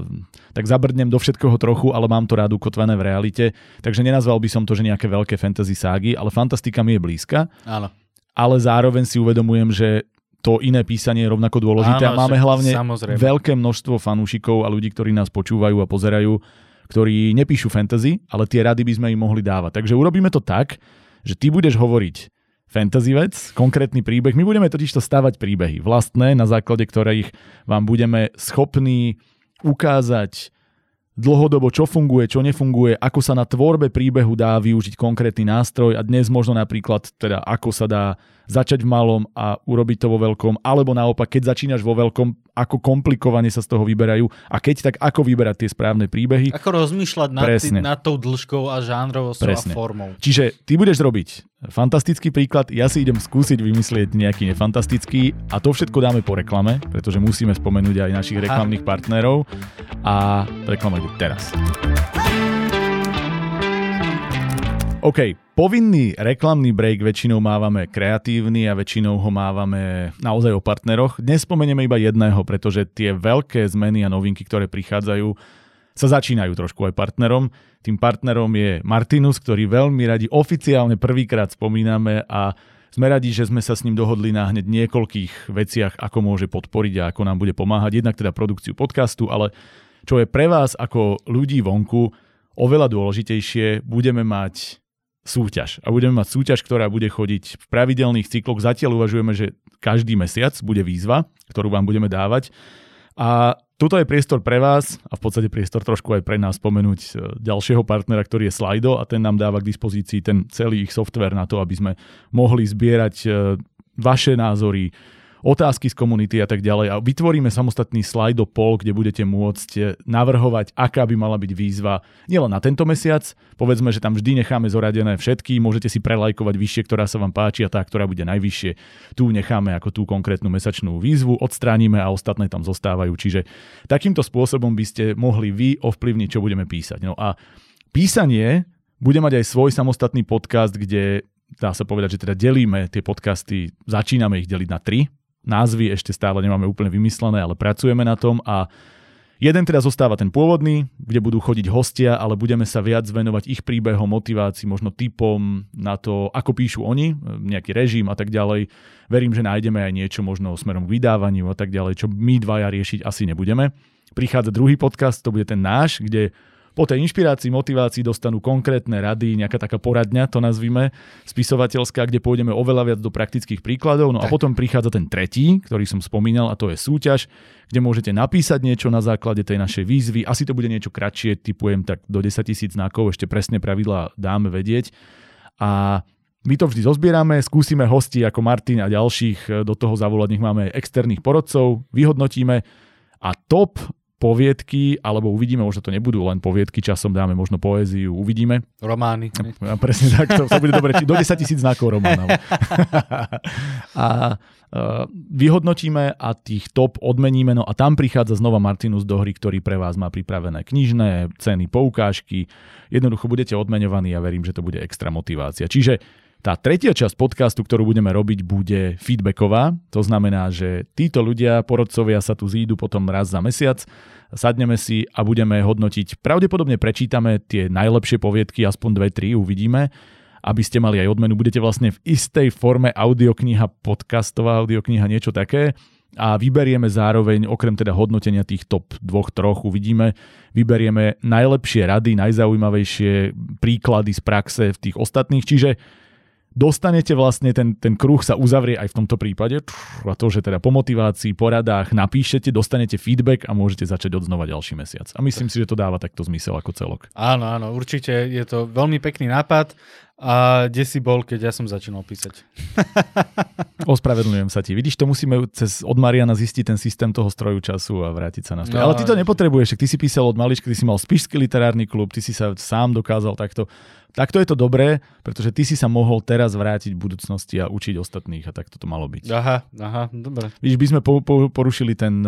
tak zabrdnem do všetkého trochu, ale mám to rád ukotvené v realite. Takže nenazval by som to, že nejaké veľké fantasy ságy, ale fantastika mi je blízka. Áno ale zároveň si uvedomujem, že to iné písanie je rovnako dôležité Áno, a máme hlavne samozrejme. veľké množstvo fanúšikov a ľudí, ktorí nás počúvajú a pozerajú, ktorí nepíšu fantasy, ale tie rady by sme im mohli dávať. Takže urobíme to tak, že ty budeš hovoriť fantasy vec, konkrétny príbeh. My budeme totiž to stavať príbehy vlastné, na základe ktorých vám budeme schopní ukázať dlhodobo, čo funguje, čo nefunguje, ako sa na tvorbe príbehu dá využiť konkrétny nástroj a dnes možno napríklad teda ako sa dá začať v malom a urobiť to vo veľkom, alebo naopak, keď začínaš vo veľkom, ako komplikovane sa z toho vyberajú a keď tak, ako vyberať tie správne príbehy. Ako rozmýšľať nad, tý, nad tou dĺžkou a žánrovosťou Presne. a formou. Čiže ty budeš robiť fantastický príklad, ja si idem skúsiť vymyslieť nejaký nefantastický a to všetko dáme po reklame, pretože musíme spomenúť aj našich reklamných partnerov a reklama ide teraz. OK, povinný reklamný break väčšinou mávame kreatívny a väčšinou ho mávame naozaj o partneroch. Dnes spomenieme iba jedného, pretože tie veľké zmeny a novinky, ktoré prichádzajú, sa začínajú trošku aj partnerom. Tým partnerom je Martinus, ktorý veľmi radi oficiálne prvýkrát spomíname a sme radi, že sme sa s ním dohodli na hneď niekoľkých veciach, ako môže podporiť a ako nám bude pomáhať. Jednak teda produkciu podcastu, ale čo je pre vás ako ľudí vonku oveľa dôležitejšie, budeme mať súťaž. A budeme mať súťaž, ktorá bude chodiť v pravidelných cykloch. Zatiaľ uvažujeme, že každý mesiac bude výzva, ktorú vám budeme dávať. A tuto je priestor pre vás a v podstate priestor trošku aj pre nás spomenúť e, ďalšieho partnera, ktorý je Slido a ten nám dáva k dispozícii ten celý ich software na to, aby sme mohli zbierať e, vaše názory, otázky z komunity a tak ďalej. A vytvoríme samostatný slide poll, kde budete môcť eh, navrhovať, aká by mala byť výzva nielen na tento mesiac. Povedzme, že tam vždy necháme zoradené všetky, môžete si prelajkovať vyššie, ktorá sa vám páči a tá, ktorá bude najvyššie. Tu necháme ako tú konkrétnu mesačnú výzvu, odstránime a ostatné tam zostávajú. Čiže takýmto spôsobom by ste mohli vy ovplyvniť, čo budeme písať. No a písanie bude mať aj svoj samostatný podcast, kde dá sa povedať, že teda delíme tie podcasty, začíname ich deliť na tri, Názvy ešte stále nemáme úplne vymyslené, ale pracujeme na tom a Jeden teda zostáva ten pôvodný, kde budú chodiť hostia, ale budeme sa viac venovať ich príbehom, motivácii, možno typom na to, ako píšu oni, nejaký režim a tak ďalej. Verím, že nájdeme aj niečo možno smerom k vydávaniu a tak ďalej, čo my dvaja riešiť asi nebudeme. Prichádza druhý podcast, to bude ten náš, kde po tej inšpirácii, motivácii dostanú konkrétne rady, nejaká taká poradňa, to nazvime, spisovateľská, kde pôjdeme oveľa viac do praktických príkladov. No tak. a potom prichádza ten tretí, ktorý som spomínal, a to je súťaž, kde môžete napísať niečo na základe tej našej výzvy. Asi to bude niečo kratšie, typujem tak do 10 tisíc znakov, ešte presne pravidla dáme vedieť. A my to vždy zozbierame, skúsime hosti ako Martin a ďalších do toho zavolať, nech máme externých porodcov, vyhodnotíme a top poviedky, alebo uvidíme, možno to nebudú len poviedky, časom dáme možno poéziu, uvidíme. Romány. A presne tak, to, to bude dobre, do 10 tisíc znakov románov. a uh, vyhodnotíme a tých top odmeníme, no a tam prichádza znova Martinus do hry, ktorý pre vás má pripravené knižné, ceny, poukážky. Jednoducho budete odmenovaní a verím, že to bude extra motivácia. Čiže tá tretia časť podcastu, ktorú budeme robiť, bude feedbacková. To znamená, že títo ľudia, porodcovia sa tu zídu potom raz za mesiac, sadneme si a budeme hodnotiť. Pravdepodobne prečítame tie najlepšie poviedky, aspoň dve, tri, uvidíme aby ste mali aj odmenu. Budete vlastne v istej forme audiokniha, podcastová audiokniha, niečo také a vyberieme zároveň, okrem teda hodnotenia tých top dvoch, troch, uvidíme, vyberieme najlepšie rady, najzaujímavejšie príklady z praxe v tých ostatných, čiže dostanete vlastne, ten, ten kruh sa uzavrie aj v tomto prípade a to, že teda po motivácii, poradách napíšete, dostanete feedback a môžete začať od znova ďalší mesiac. A myslím si, že to dáva takto zmysel ako celok. Áno, áno, určite je to veľmi pekný nápad A kde si bol, keď ja som začínal písať? Ospravedlňujem sa ti. Vidíš, to musíme cez, od Mariana zistiť ten systém toho stroju času a vrátiť sa naspäť. No, Ale ty to nepotrebuješ, ty si písal od malička, ty si mal Spišský literárny klub, ty si sa sám dokázal takto. Takto je to dobré, pretože ty si sa mohol teraz vrátiť v budúcnosti a učiť ostatných a takto to malo byť. Aha, aha, dobre. Vidíš, by sme po, po, porušili ten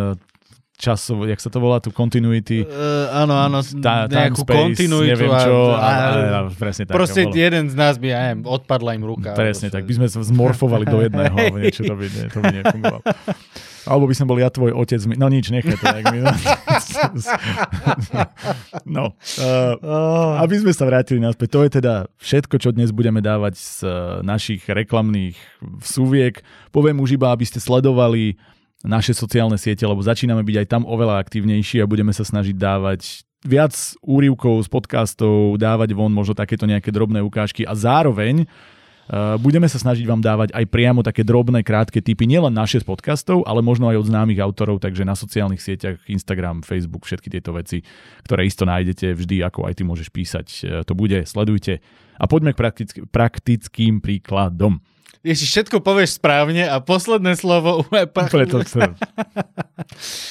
časov, jak sa to volá, tu continuity. Uh, áno, áno, tá, nejakú space, kontinuitu. Neviem čo, a, a, a, a, presne tak. Proste jeden z nás by, ja neviem, odpadla im ruka. Presne tak, by sme sa zmorfovali do jedného, niečo to by, ne, to by nefungovalo. Alebo by som bol ja tvoj otec. No nič, nechaj to. Jak my... no. Uh, aby sme sa vrátili naspäť. To je teda všetko, čo dnes budeme dávať z uh, našich reklamných súviek. Poviem už iba, aby ste sledovali naše sociálne siete, lebo začíname byť aj tam oveľa aktívnejší a budeme sa snažiť dávať viac úrivkov z podcastov, dávať von možno takéto nejaké drobné ukážky a zároveň uh, budeme sa snažiť vám dávať aj priamo také drobné, krátke typy, nielen naše z podcastov, ale možno aj od známych autorov, takže na sociálnych sieťach, Instagram, Facebook, všetky tieto veci, ktoré isto nájdete vždy, ako aj ty môžeš písať, uh, to bude, sledujte. A poďme k praktick- praktickým príkladom. Ježiš, všetko povieš správne a posledné slovo úplne to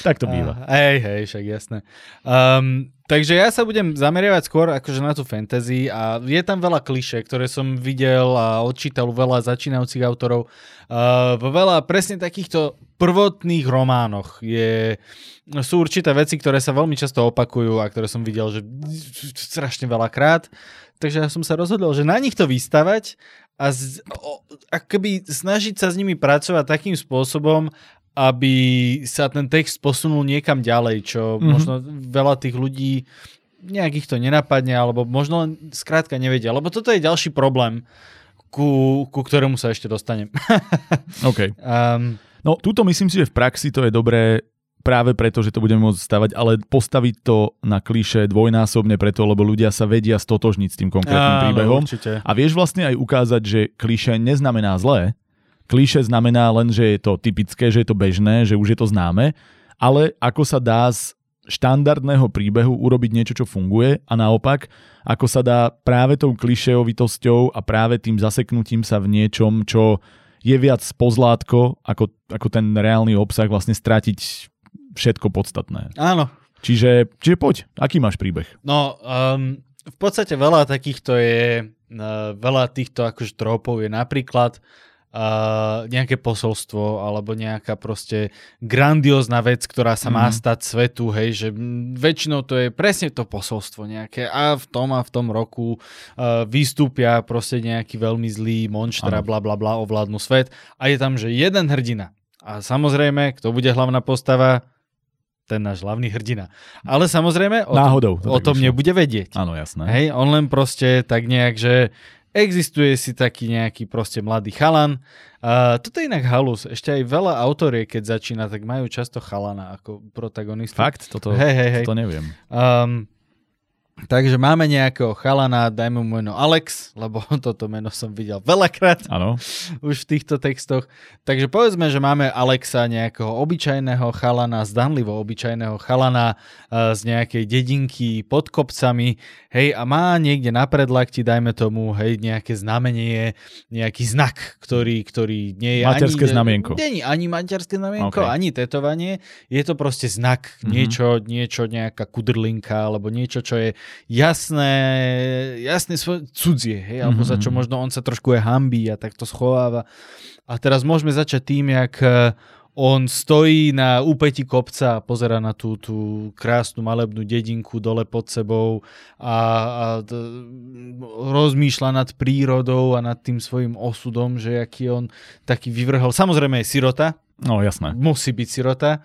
Tak to býva. Uh, hej, hej, však jasné. Um, takže ja sa budem zameriavať skôr akože na tú fantasy a je tam veľa kliše, ktoré som videl a odčítal veľa začínajúcich autorov. Uh, vo veľa presne takýchto prvotných románoch je, sú určité veci, ktoré sa veľmi často opakujú a ktoré som videl, že strašne veľakrát. Takže ja som sa rozhodol, že na nich to vystavať a z, o, akoby snažiť sa s nimi pracovať takým spôsobom, aby sa ten text posunul niekam ďalej, čo mm-hmm. možno veľa tých ľudí nejak ich to nenapadne, alebo možno len skrátka nevedia. Lebo toto je ďalší problém, ku, ku ktorému sa ešte dostanem. OK. Um, no, túto myslím si, že v praxi to je dobré práve preto, že to budeme môcť stavať, ale postaviť to na kliše dvojnásobne preto, lebo ľudia sa vedia stotožniť s tým konkrétnym Áno, príbehom. Určite. A vieš vlastne aj ukázať, že kliše neznamená zlé. Kliše znamená len, že je to typické, že je to bežné, že už je to známe, ale ako sa dá z štandardného príbehu urobiť niečo, čo funguje a naopak, ako sa dá práve tou klišeovitosťou a práve tým zaseknutím sa v niečom, čo je viac pozlátko, ako, ako ten reálny obsah vlastne stratiť všetko podstatné. Áno. Čiže, čiže poď, aký máš príbeh? No, um, v podstate veľa takýchto je, uh, veľa týchto akože trópov je napríklad uh, nejaké posolstvo alebo nejaká proste grandiózna vec, ktorá sa má mm. stať svetu, hej, že väčšinou to je presne to posolstvo nejaké a v tom a v tom roku uh, vystúpia proste nejaký veľmi zlý monšter a bla bla bla ovládnu svet a je tam, že jeden hrdina. A samozrejme, kto bude hlavná postava? ten náš hlavný hrdina. Ale samozrejme o, Náhodou, to, o tom vyšlo. nebude vedieť. Áno, jasné. Hej, on len proste tak nejak, že existuje si taký nejaký proste mladý chalan. Uh, toto je inak halus. Ešte aj veľa autorie, keď začína, tak majú často chalana ako protagonistu. Fakt? Toto, hey, hey, hey. toto neviem. Um, Takže máme nejakého chalana, dajme mu meno Alex, lebo toto meno som videl veľakrát ano. už v týchto textoch. Takže povedzme, že máme Alexa nejakého obyčajného chalana, zdanlivo obyčajného chalana uh, z nejakej dedinky pod kopcami, hej, a má niekde na predlakti, dajme tomu, hej, nejaké znamenie, nejaký znak, ktorý, ktorý nie je materské ani... znamienko. Nie, ani materské znamienko, okay. ani tetovanie. Je to proste znak, mm-hmm. niečo, niečo, nejaká kudrlinka, alebo niečo, čo je jasné, jasné svoje cudzie, hej, alebo mm-hmm. za čo mhm. možno on sa trošku je hambí a tak to schováva. A teraz môžeme začať tým, jak e, on stojí na úpeti kopca a pozera na tú, tú krásnu malebnú dedinku dole pod sebou a, a d- rozmýšľa nad prírodou a nad tým svojim osudom, že aký on taký vyvrhol. Samozrejme je sirota. No jasné. Musí byť sirota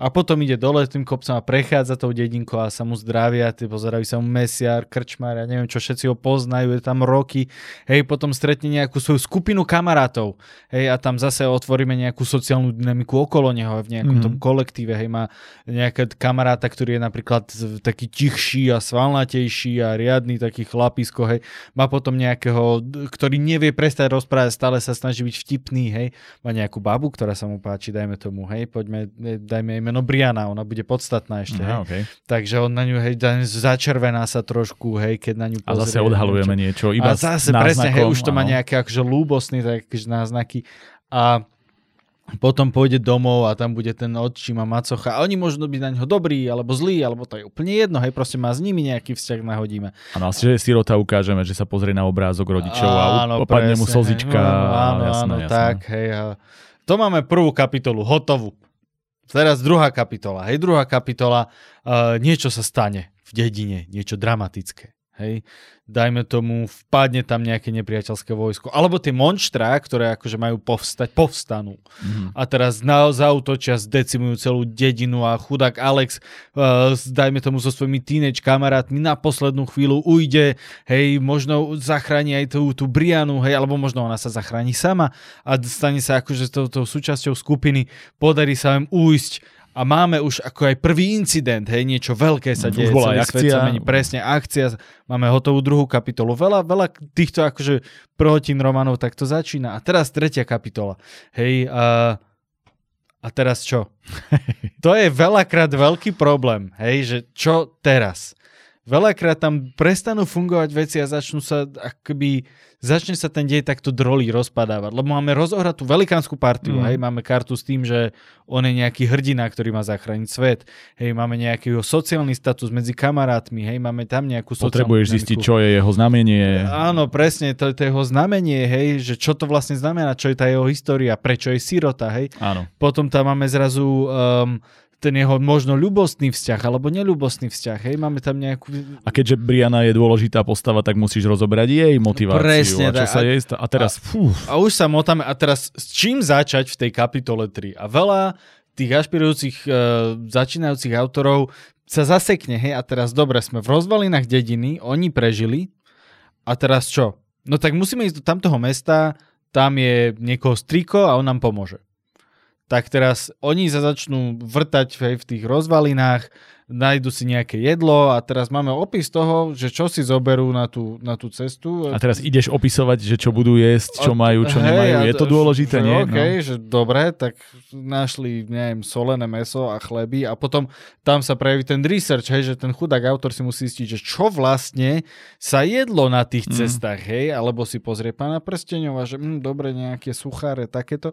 a potom ide dole tým kopcom a prechádza tou dedinkou a sa mu zdravia, ty pozerajú sa mu mesiar, krčmar, ja neviem čo, všetci ho poznajú, je tam roky, hej, potom stretne nejakú svoju skupinu kamarátov, hej, a tam zase otvoríme nejakú sociálnu dynamiku okolo neho v nejakom mm-hmm. tom kolektíve, hej, má nejaká kamaráta, ktorý je napríklad taký tichší a svalnatejší a riadny taký chlapisko, hej, má potom nejakého, ktorý nevie prestať rozprávať, stále sa snaží byť vtipný, hej, má nejakú babu, ktorá sa mu páči, dajme tomu, hej, poďme, dajme meno Briana, ona bude podstatná ešte. Aha, hej. okay. Takže on na ňu, hej, začervená sa trošku, hej, keď na ňu A pozrie. zase odhalujeme niečo, iba a zase s presne, hej, náznakom, už to má áno. nejaké akože lúbosný takže náznaky. A potom pôjde domov a tam bude ten odčím a macocha. A oni môžu byť na ňo dobrí, alebo zlí, alebo to je úplne jedno. Hej, proste má s nimi nejaký vzťah, nahodíme. Áno, asi, že sirota ukážeme, že sa pozrie na obrázok rodičov a Áno, opadne mu presne, slzička. hej. Áno, áno, jasné, áno, jasné. tak, hej. A to máme prvú kapitolu, hotovú. Teraz druhá kapitola. Hej, druhá kapitola, uh, niečo sa stane v dedine, niečo dramatické. Hej, dajme tomu, vpadne tam nejaké nepriateľské vojsko. Alebo tie monštrá, ktoré akože majú povstať, povstanú. Mhm. A teraz na, zautočia, zdecimujú celú dedinu a chudák Alex, uh, dajme tomu so svojimi teenage kamarátmi, na poslednú chvíľu ujde, hej, možno zachráni aj tú, tú Brianu, hej, alebo možno ona sa zachráni sama a stane sa akože tou, tou súčasťou skupiny, podarí sa im ujsť a máme už ako aj prvý incident, hej, niečo veľké sa deje, bola celý aj svet sa akcia. mení, presne, akcia, máme hotovú druhú kapitolu. Veľa, veľa týchto akože prvotín románov takto začína. A teraz tretia kapitola. Hej, a, a teraz čo? to je veľakrát veľký problém, hej, že čo teraz? Veľakrát tam prestanú fungovať veci a začnú sa akoby, začne sa ten dej takto drolí rozpadávať, lebo máme rozohratú velikánsku partiu, Mm. hej, máme kartu s tým, že on je nejaký hrdina, ktorý má zachrániť svet, hej, máme nejaký sociálny status medzi kamarátmi, hej, máme tam nejakú sociálnu Potrebuješ dynamiku. zistiť, čo je jeho znamenie. Áno, presne, to je to jeho znamenie, hej, že čo to vlastne znamená, čo je tá jeho história, prečo je sirota, hej. Áno. Potom tam máme zrazu um, ten jeho možno ľubostný vzťah, alebo neľubostný vzťah, hej, máme tam nejakú... A keďže Briana je dôležitá postava, tak musíš rozoberať jej motiváciu Presne, a čo sa A- jej sta- A teraz, fú, A už sa motáme, a teraz s čím začať v tej kapitole 3? A veľa tých ašpirujúcich uh, začínajúcich autorov sa zasekne, hej, a teraz dobre, sme v rozvalinách dediny, oni prežili, a teraz čo? No tak musíme ísť do tamtoho mesta, tam je niekoho striko a on nám pomôže. Tak teraz oni sa začnú vrtať hej, v tých rozvalinách, nájdu si nejaké jedlo a teraz máme opis toho, že čo si zoberú na tú, na tú cestu. a teraz ideš opisovať, že čo budú jesť, čo majú, čo Hej, nemajú. Je to dôležité, že, nie? OK, No. že dobre, tak našli, neviem, solené meso a chleby a potom tam sa prejaví ten research, hej, že ten chudák autor si musí zistiť, že čo vlastne sa jedlo na tých Mhm. cestách, hej, alebo si pozrie pána prsteňov a že hm, dobre, nejaké sucháre, takéto.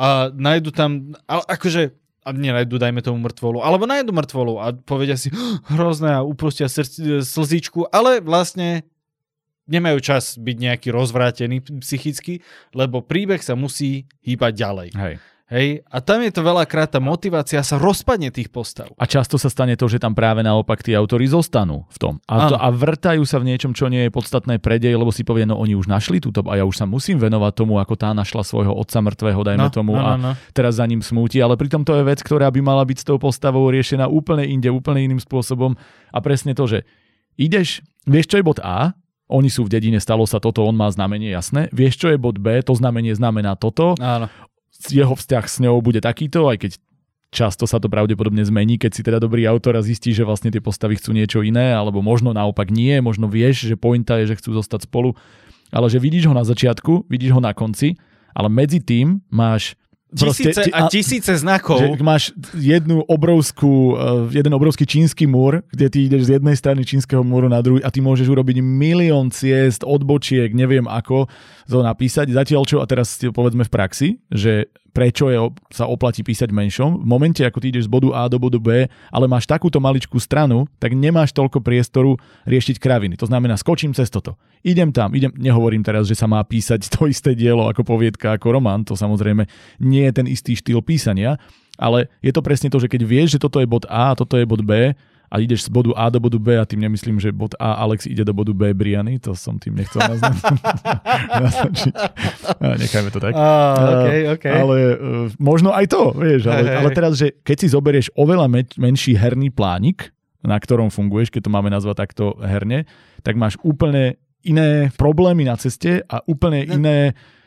A nájdu tam, ale akože a nenajdu, dajme tomu mŕtvolu, alebo nájdu mŕtvolu a povedia si "Hm, hrozné a upustia srdc, slzičku, ale vlastne nemajú čas byť nejaký rozvrátený psychicky, lebo príbeh sa musí hýbať ďalej. Hej. Hej? A tam je to veľakrát tá motivácia sa rozpadne tých postav. A často sa stane to, že tam práve naopak tí autori zostanú v tom. A, to, a vrtajú sa v niečom, čo nie je podstatné pre dej, lebo si povie, no oni už našli túto a ja už sa musím venovať tomu, ako tá našla svojho otca mŕtvého, dajme no, tomu, no, a no, no. teraz za ním smúti, ale pritom to je vec, ktorá by mala byť s tou postavou riešená úplne inde, úplne iným spôsobom. A presne to, že ideš, vieš čo je bod A, oni sú v dedine, stalo sa toto, on má znamenie, jasné. Vieš čo je bod B, to znamenie znamená toto, Áno. Jeho vzťah s ňou bude takýto, aj keď často sa to pravdepodobne zmení, keď si teda dobrý autor a zistí, že vlastne tie postavy chcú niečo iné, alebo možno naopak nie, možno vieš, že pointa je, že chcú zostať spolu, ale že vidíš ho na začiatku, vidíš ho na konci, ale medzi tým máš Tisíce ti- a tisíce znakov. že máš jednu obrovskú, eh, jeden obrovský čínsky múr, kde ty ideš z jednej strany čínskeho múru na druhý a ty môžeš urobiť milión ciest, odbočiek, neviem ako to napísať. Zatiaľ čo, a teraz povedzme v praxi, že prečo je, sa oplatí písať menšom. V momente, ako ty ideš z bodu A do bodu B, ale máš takúto maličkú stranu, tak nemáš toľko priestoru riešiť kraviny. To znamená, skočím cez toto. Idem tam, idem, nehovorím teraz, že sa má písať to isté dielo ako poviedka, ako román, to samozrejme nie je ten istý štýl písania, ale je to presne to, že keď vieš, že toto je bod A a toto je bod B a ideš z bodu A do bodu B a tým nemyslím, že bod A Alex ide do bodu B Briany, to som tým nechcel naznačiť. A Nechajme to tak. Á, OK, OK. Ale uh, možno aj to, vieš, ale, hej. ale teraz, že keď si zoberieš oveľa me- menší herný plánik, na ktorom funguješ, keď to máme nazvať takto herne, tak máš úplne iné problémy na ceste a úplne No, iné,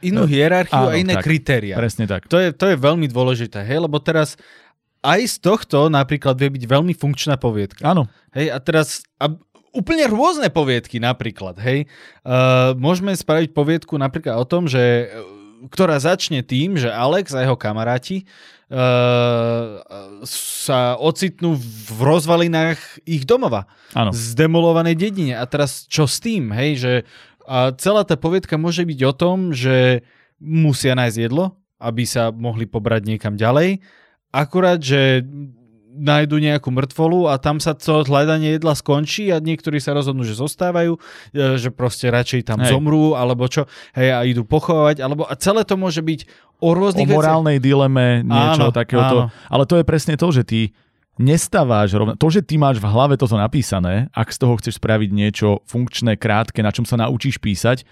Inú hierarchiu a áno, iné tak. kritéria. presne tak. To je, to je veľmi dôležité, hej, lebo teraz aj z tohto napríklad vie byť veľmi funkčná poviedka. Áno, Hej, a teraz a úplne rôzne poviedky napríklad, hej. Uh, môžeme spraviť poviedku napríklad o tom, že uh, ktorá začne tým, že Alex a jeho kamaráti uh, sa ocitnú v rozvalinách ich domova. Áno. Zdemolovanej dedine. A teraz čo s tým? Hej, že a celá tá poviedka môže byť o tom, že musia nájsť jedlo, aby sa mohli pobrať niekam ďalej. Akurát, že nájdu nejakú mŕtvolu a tam sa to hľadanie jedla skončí a niektorí sa rozhodnú, že zostávajú, e, že proste radšej tam hej. zomrú, alebo čo, hej, a idú pochovať, alebo a celé to môže byť o rôznych O morálnej veciach. dileme, niečo áno, takéhoto. Áno. Ale to je presne to, že ty nestáváš rovno. To, že ty máš v hlave toto napísané, ak z toho chceš spraviť niečo funkčné, krátke, na čom sa naučíš písať,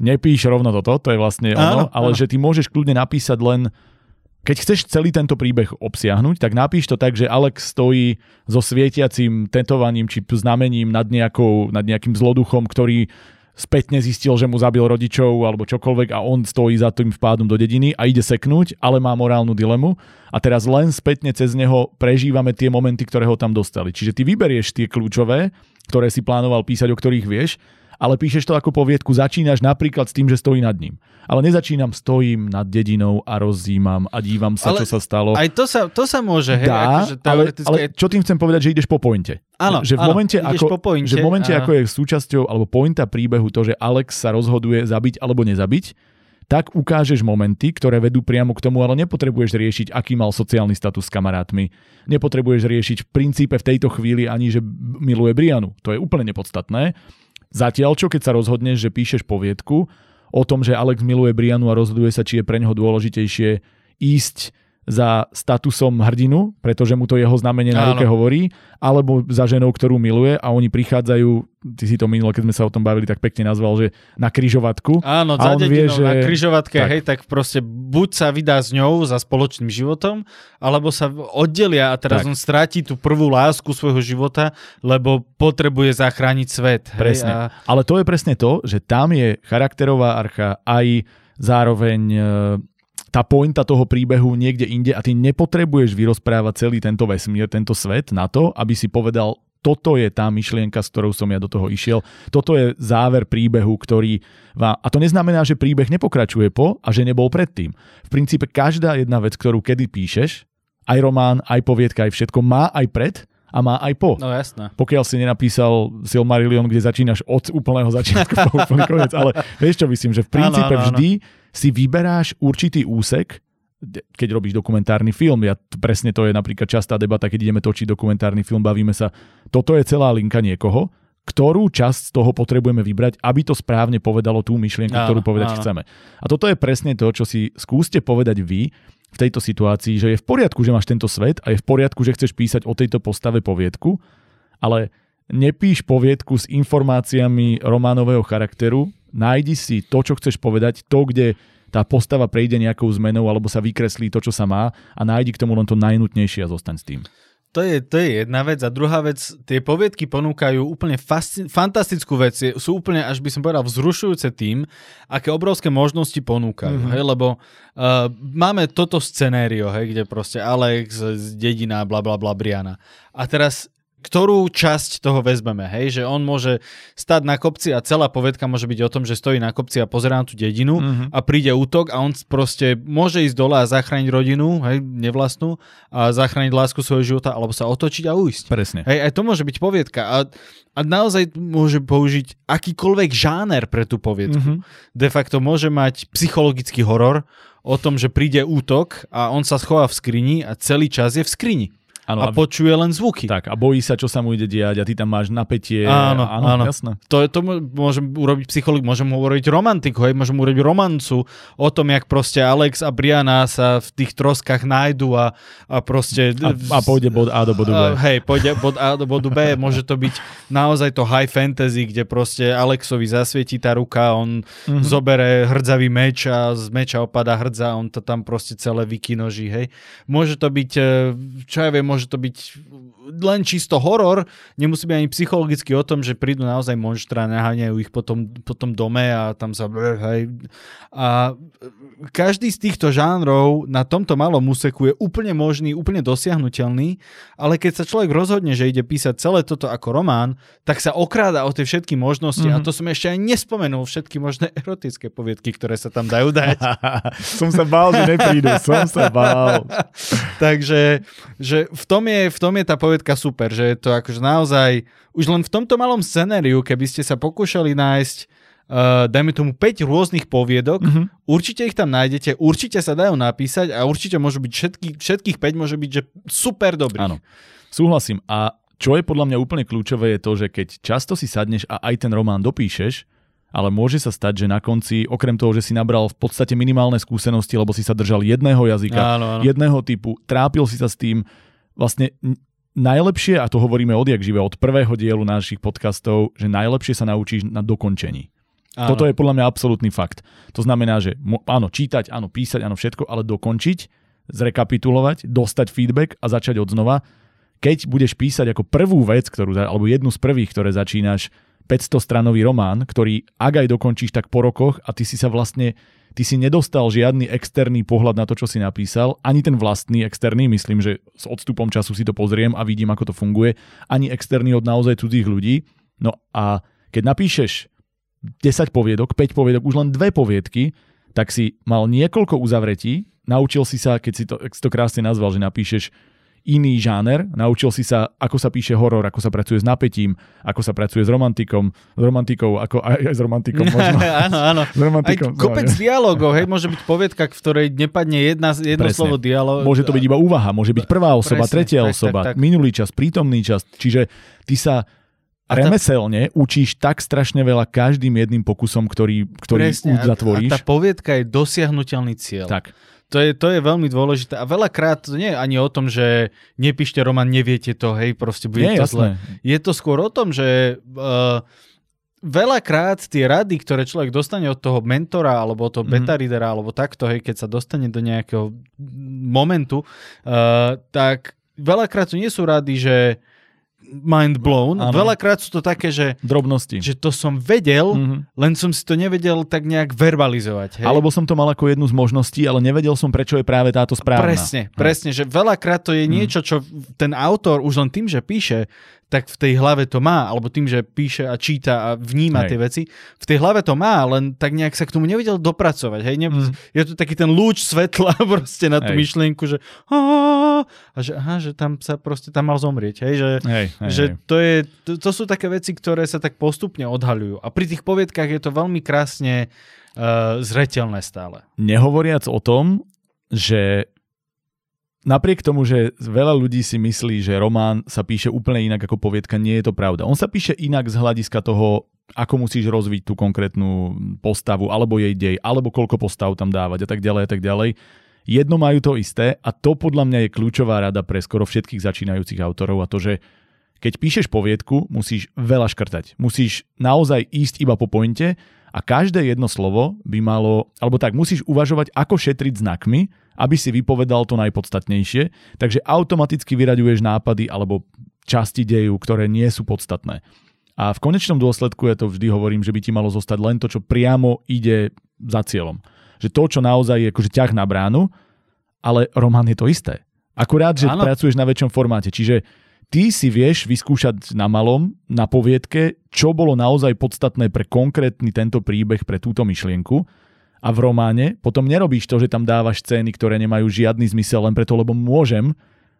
nepíš rovno toto, to je vlastne áno, ono, ale áno. že ty môžeš kľudne napísať len keď chceš celý tento príbeh obsiahnuť, tak napíš to tak, že Alex stojí so svietiacím tetovaním či znamením nad, nejakou, nad nejakým zloduchom, ktorý spätne zistil, že mu zabil rodičov alebo čokoľvek a on stojí za tým vpádom do dediny a ide seknúť, ale má morálnu dilemu a teraz len spätne cez neho prežívame tie momenty, ktoré ho tam dostali. Čiže ty vyberieš tie kľúčové, ktoré si plánoval písať, o ktorých vieš ale píšeš to ako poviedku, začínaš napríklad s tým, že stojí nad ním. Ale nezačínam, stojím nad dedinou a rozímam a dívam sa, ale čo sa stalo. Aj to sa, to sa môže, hej, Dá, akože ale, ale čo tým chcem povedať, že ideš po pointe. Áno, že v momente, áno, ako, po pointe, že v momente ako je súčasťou alebo pointa príbehu to, že Alex sa rozhoduje zabiť alebo nezabiť, tak ukážeš momenty, ktoré vedú priamo k tomu, ale nepotrebuješ riešiť, aký mal sociálny status s kamarátmi. Nepotrebuješ riešiť v princípe v tejto chvíli ani, že miluje Brianu. To je úplne nepodstatné. Zatiaľ čo, keď sa rozhodneš, že píšeš poviedku o tom, že Alex miluje Brianu a rozhoduje sa, či je pre neho dôležitejšie ísť za statusom hrdinu, pretože mu to jeho znamenie na ruke hovorí, alebo za ženou, ktorú miluje a oni prichádzajú, ty si to minule, keď sme sa o tom bavili, tak pekne nazval, že na kryžovatku. Áno, a on vie, že... na kryžovatke, tak. hej, tak proste buď sa vydá s ňou za spoločným životom, alebo sa oddelia a teraz tak. on stráti tú prvú lásku svojho života, lebo potrebuje zachrániť svet. Hej, presne. A... Ale to je presne to, že tam je charakterová archa aj zároveň tá pointa toho príbehu niekde inde a ty nepotrebuješ vyrozprávať celý tento vesmír, tento svet na to, aby si povedal, toto je tá myšlienka, s ktorou som ja do toho išiel. Toto je záver príbehu, ktorý vám... A to neznamená, že príbeh nepokračuje po a že nebol predtým. V princípe každá jedna vec, ktorú kedy píšeš, aj román, aj poviedka, aj všetko, má aj pred a má aj po. No jasné. Pokiaľ si nenapísal Silmarillion, kde začínaš od úplného začiatku po úplný koniec, ale vieš čo myslím, že v princípe ano, ano, vždy si vyberáš určitý úsek, keď robíš dokumentárny film. Ja, presne to je napríklad častá debata, keď ideme točiť dokumentárny film, bavíme sa, toto je celá linka niekoho, ktorú časť z toho potrebujeme vybrať, aby to správne povedalo tú myšlienku, áno, ktorú povedať áno. chceme. A toto je presne to, čo si skúste povedať vy v tejto situácii, že je v poriadku, že máš tento svet a je v poriadku, že chceš písať o tejto postave poviedku, ale nepíš poviedku s informáciami románového charakteru, nájdi si to, čo chceš povedať, to, kde tá postava prejde nejakou zmenou alebo sa vykreslí to, čo sa má a nájdi k tomu len to najnutnejšie a zostaň s tým. To je, to je jedna vec. A druhá vec, tie poviedky ponúkajú úplne fascin- fantastickú vec. Sú úplne, až by som povedal, vzrušujúce tým, aké obrovské možnosti ponúkajú. Mm-hmm. Hej? Lebo uh, máme toto scenério, hej, kde proste Alex dedina, bla bla bla, Briana. A teraz ktorú časť toho vezmeme, hej, že on môže stať na kopci a celá povedka môže byť o tom, že stojí na kopci a pozerá na tú dedinu mm-hmm. a príde útok a on proste môže ísť dole a zachrániť rodinu, hej, nevlastnú a zachrániť lásku svojho života alebo sa otočiť a ujsť. Presne. Hej, aj to môže byť poviedka a, a naozaj môže použiť akýkoľvek žáner pre tú poviedku. Mm-hmm. De facto môže mať psychologický horor o tom, že príde útok a on sa schová v skrini a celý čas je v skrini. Ano, a, a počuje len zvuky. Tak a bojí sa, čo sa mu ide diať a ty tam máš napätie. Áno, áno, áno. jasné. To, to môžem urobiť psycholog, môžem mu urobiť romantiku, hej, môžem urobiť romancu o tom, jak proste Alex a Briana sa v tých troskách nájdu a, a proste... A, a pôjde bod A do bodu B. A, hej, pôjde bod A do bodu B, môže to byť naozaj to high fantasy, kde proste Alexovi zasvietí tá ruka, on mm-hmm. zobere hrdzavý meč a z meča opada hrdza, on to tam proste celé vykinoží, hej. Môže to byť, eh, čo ja viem, môže to byť len čisto horor, nemusí byť ani psychologicky o tom, že prídu naozaj monštra, naháňajú ich po tom, po tom dome a tam sa... Hej. A každý z týchto žánrov na tomto malom úseku je úplne možný, úplne dosiahnutelný, ale keď sa človek rozhodne, že ide písať celé toto ako román, tak sa okráda o tie všetky možnosti mm-hmm. a to som ešte aj nespomenul všetky možné erotické poviedky, ktoré sa tam dajú dať. som sa bál, že neprídu, som sa bál. Takže že v, tom je, v tom je tá poviedka super, že je to akože naozaj, už len v tomto malom scenériu, keby ste sa pokúšali nájsť uh, dajme tomu 5 rôznych poviedok, mm-hmm. určite ich tam nájdete, určite sa dajú napísať a určite môžu byť všetky, všetkých 5 môže byť, že super dobrý. Áno, súhlasím. A čo je podľa mňa úplne kľúčové je to, že keď často si sadneš a aj ten román dopíšeš, ale môže sa stať, že na konci, okrem toho, že si nabral v podstate minimálne skúsenosti, lebo si sa držal jedného jazyka, áno, áno. jedného typu, trápil si sa s tým, vlastne najlepšie, a to hovoríme odjak živé, od prvého dielu našich podcastov, že najlepšie sa naučíš na dokončení. Áno. Toto je podľa mňa absolútny fakt. To znamená, že áno, čítať, áno, písať, áno, všetko, ale dokončiť, zrekapitulovať, dostať feedback a začať od znova. Keď budeš písať ako prvú vec, ktorú, alebo jednu z prvých, ktoré začínaš, 500-stranový román, ktorý ak aj dokončíš, tak po rokoch a ty si sa vlastne, ty si nedostal žiadny externý pohľad na to, čo si napísal, ani ten vlastný externý, myslím, že s odstupom času si to pozriem a vidím, ako to funguje, ani externý od naozaj cudzích ľudí. No a keď napíšeš 10 poviedok, 5 poviedok, už len dve poviedky, tak si mal niekoľko uzavretí, naučil si sa, keď si to, keď si to krásne nazval, že napíšeš iný žáner, naučil si sa, ako sa píše horor, ako sa pracuje s napätím, ako sa pracuje s romantikom, s romantikou, ako aj, aj s romantikom možno. áno, áno. S romantikom. Aj kopec no, dialogov, hej, môže byť poviedka, v ktorej nepadne jedna, jedno Presne. slovo dialog. Môže to byť iba úvaha, môže byť prvá osoba, Presne, tretia tak, osoba, tak, tak. minulý čas, prítomný čas, čiže ty sa a remeselne učíš tak strašne veľa každým jedným pokusom, ktorý, ktorý Presne, zatvoríš. A, a tá poviedka je dosiahnutelný cieľ. Tak. To je, to je veľmi dôležité. A veľakrát to nie je ani o tom, že nepíšte román, neviete to, hej, proste bude nie, to zle. Je to skôr o tom, že uh, veľakrát tie rady, ktoré človek dostane od toho mentora alebo od toho mm-hmm. beta readera alebo takto, hej, keď sa dostane do nejakého momentu, uh, tak veľakrát to nie sú rady, že mind blown. Ano. Veľakrát sú to také, že... Drobnosti. Že to som vedel, mm-hmm. len som si to nevedel tak nejak verbalizovať. Hej? Alebo som to mal ako jednu z možností, ale nevedel som, prečo je práve táto správna. Presne, presne, že veľakrát to je mm. niečo, čo ten autor už len tým, že píše, tak v tej hlave to má, alebo tým, že píše a číta a vníma Hej. tie veci, v tej hlave to má, len tak nejak sa k tomu nevedel dopracovať. Hej? Ne, mm. Je to taký ten lúč svetla proste na tú Hej. myšlienku, že a že, aha, že tam sa proste tam mal zomrieť. Hej? Že, hej, hej, že hej. To, je, to, to sú také veci, ktoré sa tak postupne odhaľujú. A pri tých poviedkach je to veľmi krásne uh, zretelné stále. Nehovoriac o tom, že napriek tomu, že veľa ľudí si myslí, že román sa píše úplne inak ako poviedka, nie je to pravda. On sa píše inak z hľadiska toho, ako musíš rozviť tú konkrétnu postavu, alebo jej dej, alebo koľko postav tam dávať a tak ďalej a tak ďalej. Jedno majú to isté a to podľa mňa je kľúčová rada pre skoro všetkých začínajúcich autorov a to, že keď píšeš poviedku, musíš veľa škrtať. Musíš naozaj ísť iba po pointe a každé jedno slovo by malo, alebo tak musíš uvažovať, ako šetriť znakmi, aby si vypovedal to najpodstatnejšie, takže automaticky vyraďuješ nápady alebo časti dejú, ktoré nie sú podstatné. A v konečnom dôsledku ja to vždy hovorím, že by ti malo zostať len to, čo priamo ide za cieľom. Že to, čo naozaj je akože ťah na bránu, ale román je to isté. Akurát, že ano. pracuješ na väčšom formáte. Čiže ty si vieš vyskúšať na malom, na poviedke, čo bolo naozaj podstatné pre konkrétny tento príbeh, pre túto myšlienku a v románe potom nerobíš to, že tam dávaš scény, ktoré nemajú žiadny zmysel len preto, lebo môžem,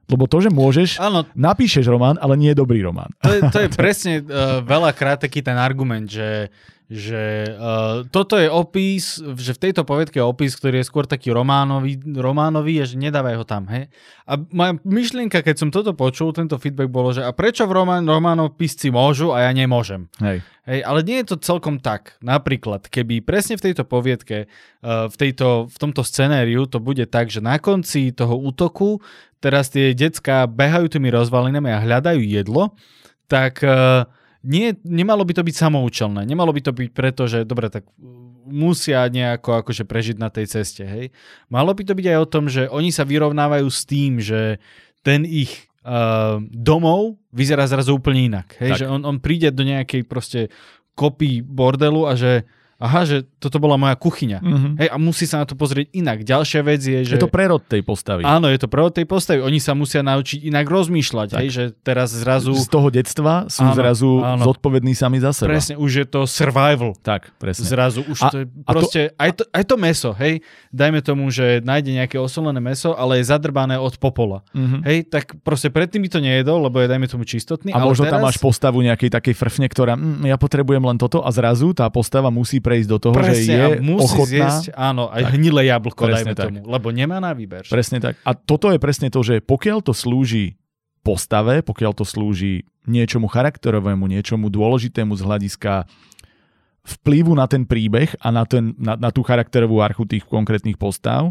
lebo to, že môžeš, ano. napíšeš román, ale nie je dobrý román. To je, to je presne uh, veľakrát taký ten argument, že že uh, toto je opis, že v tejto povedke je opis, ktorý je skôr taký románový, románový a že nedávaj ho tam, hej. A moja myšlienka, keď som toto počul, tento feedback bolo, že a prečo v román, románov písci môžu a ja nemôžem. Hej. Hej, ale nie je to celkom tak. Napríklad, keby presne v tejto poviedke, uh, v, tejto, v tomto scenériu to bude tak, že na konci toho útoku teraz tie decka behajú tými rozvalinami a hľadajú jedlo, tak uh, nie, nemalo by to byť samoučelné. Nemalo by to byť preto, že dobre, tak musia nejako akože prežiť na tej ceste, hej. Malo by to byť aj o tom, že oni sa vyrovnávajú s tým, že ten ich uh, domov vyzerá zrazu úplne inak. Hej? Tak. Že on, on príde do nejakej proste kopy bordelu a že aha, že toto bola moja kuchyňa. Mhm. Hej, a musí sa na to pozrieť inak. Ďalšia vec je, že... Je to prerod tej postavy. Áno, je to prerod tej postavy. Oni sa musia naučiť inak rozmýšľať, Tak. hej, že teraz zrazu... Z toho detstva sú Áno, zrazu áno. zodpovední sami za seba. Presne, už je to survival. Tak, presne. Zrazu už A- to je a to- proste, aj, to, aj to meso, hej, dajme tomu, že nájde nejaké osolené meso, ale je zadrbané od popola. Mhm. Hej, tak proste predtým by to nejedol, lebo je, dajme tomu, čistotný. A možno teraz, tam máš postavu nejakej takej frfne, ktorá mm, ja potrebujem len toto a zrazu tá postava musí prejsť do toho, presne, že je a musí ochotná. zjesť, áno, aj Tak. hnilé jablko, Presne dajme tak. tomu, lebo nemá na výber. Presne tak. A toto je presne to, že pokiaľ to slúži postave, pokiaľ to slúži niečomu charakterovému, niečomu dôležitému z hľadiska vplyvu na ten príbeh a na, ten, na, na tú charakterovú archu tých konkrétnych postav,